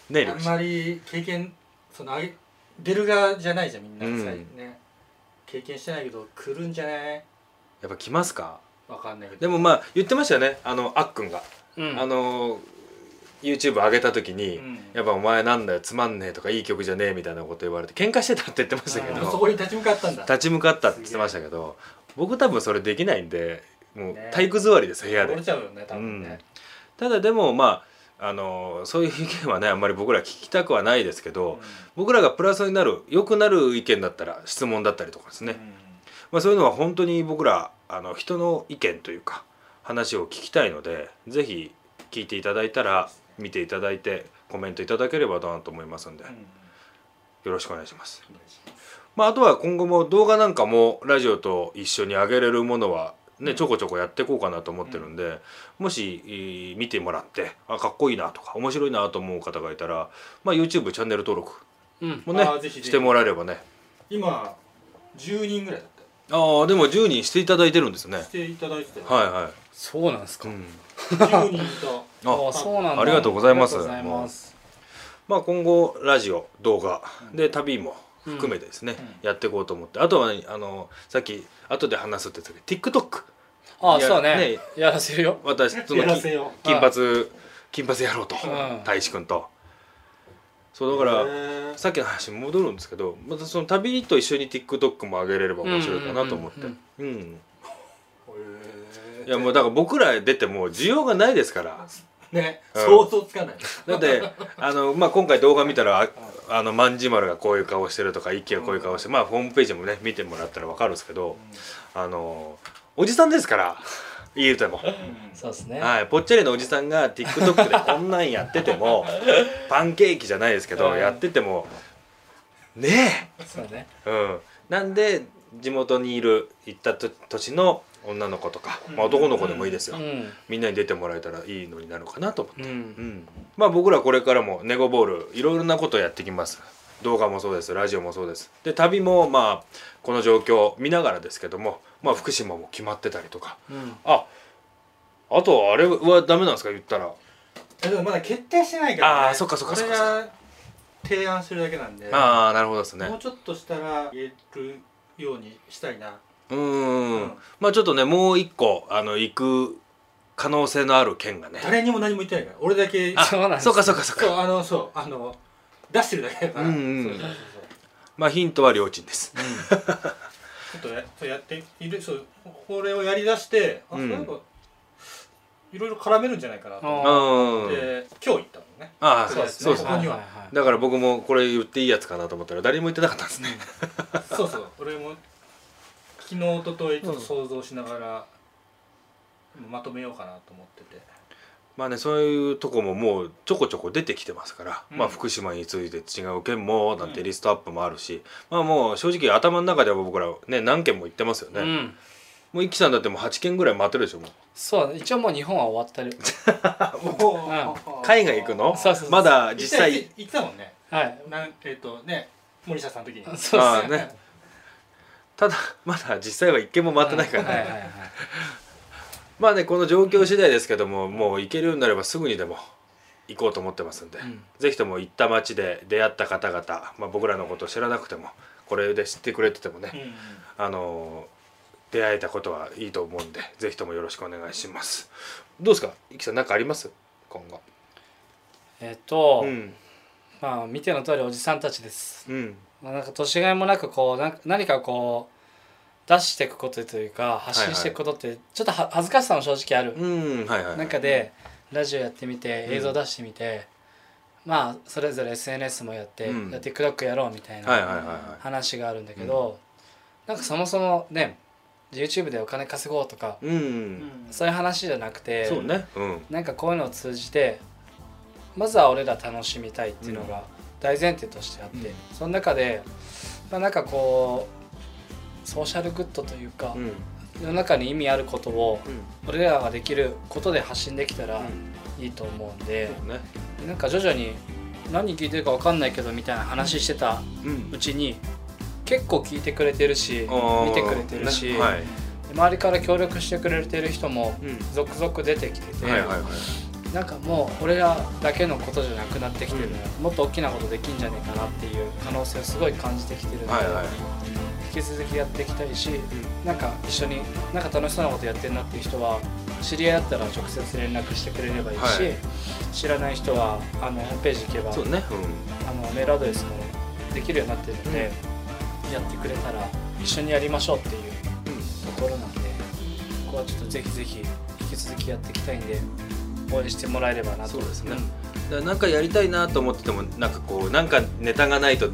ねえあんまり経験そのあげ出る側じゃないじゃんみんな、うんさね。経験してないけど来るんじゃない？やっぱ来ますか？わかんないけど。でもまあ言ってましたよね。あのあっくんが、うん。あの YouTube 上げた時に、うん。やっぱお前なんだよつまんねえとかいい曲じゃねえみたいなこと言われて喧嘩してたって言ってましたけあーそどこに立ち向かったんだ。立ち向かったって言ってましたけど僕多分それできないんでもうね。体育座りです部屋で。折れちゃうよね多分ね、ただでもまああのそういう意見はねあんまり僕ら聞きたくはないですけど、僕らがプラスになる良くなる意見だったら質問だったりとかですね、うんまあ、そういうのは本当に僕らあの人の意見というか話を聞きたいのでぜひ聞いていただいたら見ていただいてコメントいただければなと思いますんでうん。よろしくお願いします。まあ、あとは今後も動画なんかもラジオと一緒に上げれるものはね、ちょこちょこやっていこうかなと思ってるんで、もし、えー見てもらってあかっこいいなとか面白いなと思う方がいたら、まあ、YouTube チャンネル登録うん。もねしてもらえればね。今10人ぐらいだああでも10人していただいてるんですね。していただいてはいはい、そうなんですか、うん、10人いた。ああそうなんだ。ありがとうございます。ありがとうございます。まあ今後ラジオ動画で旅も含めてですね、やっていこうと思って。あとはねあのさっき後で話すって言ってたけど TikTok いやあそうね。ね。やらせるよ。私その金髪金髪やろうと。うん。大志くんとそうだからさっきの話に戻るんですけどまたその旅と一緒に TikTok も上げれれば面白いかなと思って。うん。いやもうだから僕ら出ても需要がないですから。ね。うん。想像つかない。だってあの、まあ、今回動画見たらああの万事丸がこういう顔してるとか一輝がこういう顔して、まあホームページもね見てもらったら分かるんですけどあのおじさんですから言うても。そうですね。はい、ぽっちゃりのおじさんが TikTok でこんなんやってても [laughs] パンケーキじゃないですけど、うんやっててもねそうね。え、うん、なんで地元にいる行ったと土地の女の子とか、まあ、男の子でもいいですよ、うん。みんなに出てもらえたらいいのになるかなと思って、ううんん。まあ僕らこれからもネゴボールいろいろなことやってきます動画もそうですラジオもそうです。で旅もまあこの状況を見ながらですけども、まあ、福島も決まってたりとか。うん。ああとあれはダメなんですか言ったら。えでもまだ決定してないから、ね、あーそっかそっかそっか俺が提案してるだけなんで。ああなるほどですね。もうちょっとしたら言えるようにしたいな。うーんうん。まあちょっとねもう一個あの行く可能性のある県がね。誰にも何も言ってないから。俺だけ。あそうなんですそうかそうかそうか。そうあのそうあの出してるだけだから、うんうん。そうそうそう。まあヒントは両親です。そうちょっとやそうやっているそうこれをやりだしてあ、うん。そういえばいろいろ絡めるんじゃないかなとあ思って、今日行ったのね。ああそうですね。そうですね。ここにはだから僕もこれ言っていいやつかなと思ったら誰も言ってなかったんですね。そうそう。俺も昨日一昨日ちょっと想像しながら、まとめようかなと思っててまあねそういうとこももうちょこちょこ出てきてますから、うん。まあ福島について違う県もなんてリストアップもあるし、まあもう正直頭の中では僕らね何県も行ってますよね、うん。もう一輝さんだってもう8県ぐらい回ってるでしょもう。そう一応もう日本は終わってる。[laughs] 海外行くの？そうそうそう。まだ実際。行ってたもんね。はい。なんえっ、とね森下さんの時に。[laughs] そうですね。ただまだ実際は一件も回ってないから。ね、はいはいはいまあねこの状況次第ですけどももう行けるようになればすぐにでも行こうと思ってますんで、ん。ぜひとも行った街で出会った方々、まあ、僕らのことを知らなくてもこれで知ってくれててもね、あの出会えたことはいいと思うんでぜひともよろしくお願いします。どうですか？いきさん何かあります？今後。えっと、うん。まあ見ての通りおじさんたちです、うん。まあ、なんか年がいもなくこうな何かこう出していくことというか発信していくことってちょっとは恥ずかしさも正直ある。中でラジオやってみてうん。映像出してみて、まあそれぞれ SNS もやって、うん。や TikTok やろうみたいな話があるんだけど、なんかそもそもね YouTube でお金稼ごうとかうん、そういう話じゃなくてそうね。うん。なんかこういうのを通じてまずは俺ら楽しみたいっていうのが大前提としてあって、うん。その中で、まあ、なんかこうソーシャルグッドというか、うん。世の中に意味あることをうん。俺らができることで発信できたらいいと思うんで、そうね。なんか徐々に何聞いてるか分かんないけどみたいな話してたうちに結構聞いてくれてるし見てくれてるし、周りから協力してくれてる人もうん。続々出てきてて、なんかもう俺らだけのことじゃなくなってきてるのよ、もっと大きなことできんじゃねえかなっていう可能性をすごい感じてきてるので、き続きやっていきたいし、なんか一緒になんか楽しそうなことやってるなっていう人は知り合いだったら直接連絡してくれればいいし、はい。知らない人はあのホームページ行けばそうね。あのメールアドレスもできるようになってるので、やってくれたら一緒にやりましょうっていうところなんでここはちょっとぜひぜひ引き続きやっていきたいんで応援してもらえればなと。そうですね。だからなんかやりたいなと思っててもなんかこうなんかネタがないと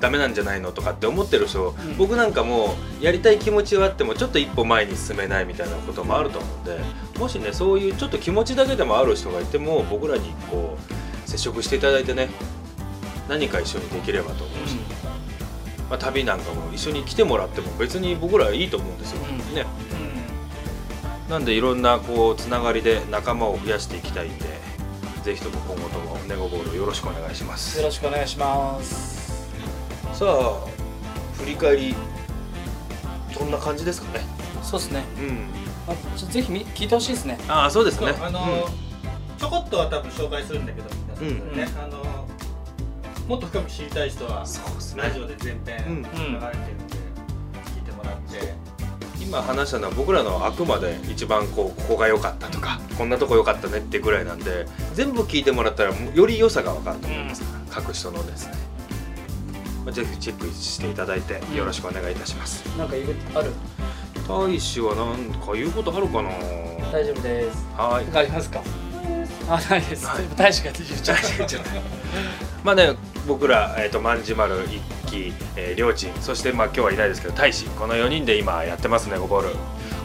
ダメなんじゃないのとかって思ってる人、ん。僕なんかもうやりたい気持ちはあってもちょっと一歩前に進めないみたいなこともあると思うんでもしねそういうちょっと気持ちだけでもある人がいても僕らにこう接触していただいてね何か一緒にできればと思うし、まあ、旅なんかも一緒に来てもらっても別に僕らはいいと思うんですよ、うん。ね。なんでいろんなこうつながりで仲間を増やしていきたいんでぜひとも今後ともネゴボールよろしくお願いします。よろしくお願いしますさあ振り返りこんな感じですかね？そうですね。うん。あちょぜひみ聞いてほしいですね。ああそうですね。あの、ちょこっとは多分紹介するんだけど皆さん。ね、うんあのもっと深く知りたい人はそうですね。ラジオで全編うん。流れてるんで、聞いてもらって今話したのは僕らのあくまで一番こうここが良かったとかこんなとこ良かったねってぐらいなんで全部聞いてもらったらより良さが分かると思います。から、各人のですね。まあぜひチェックしていただいてよろしくお願いいたします。なんか言うある？大使は何か言うことあるかな？大丈夫です。はい。ありますか？あないです。はい。大使が言っちゃった [laughs] まあね僕ら、えー、と万事丸一輝、えー、りょーちんそしてまあ今日はいないですけど大使この4人で今やってますねゴボール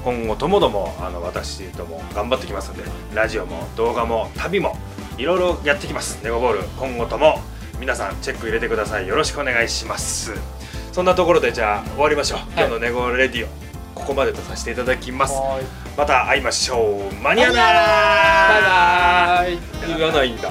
今後ともどもあの私とも頑張ってきますのでラジオも動画も旅もいろいろやってきます。ネゴボール今後とも皆さんチェック入れてください。よろしくお願いします。そんなところでじゃあ終わりましょう、今日のネゴレディオここまでとさせていただきます。また会いましょう。マニアなバイバーイ言わないんだ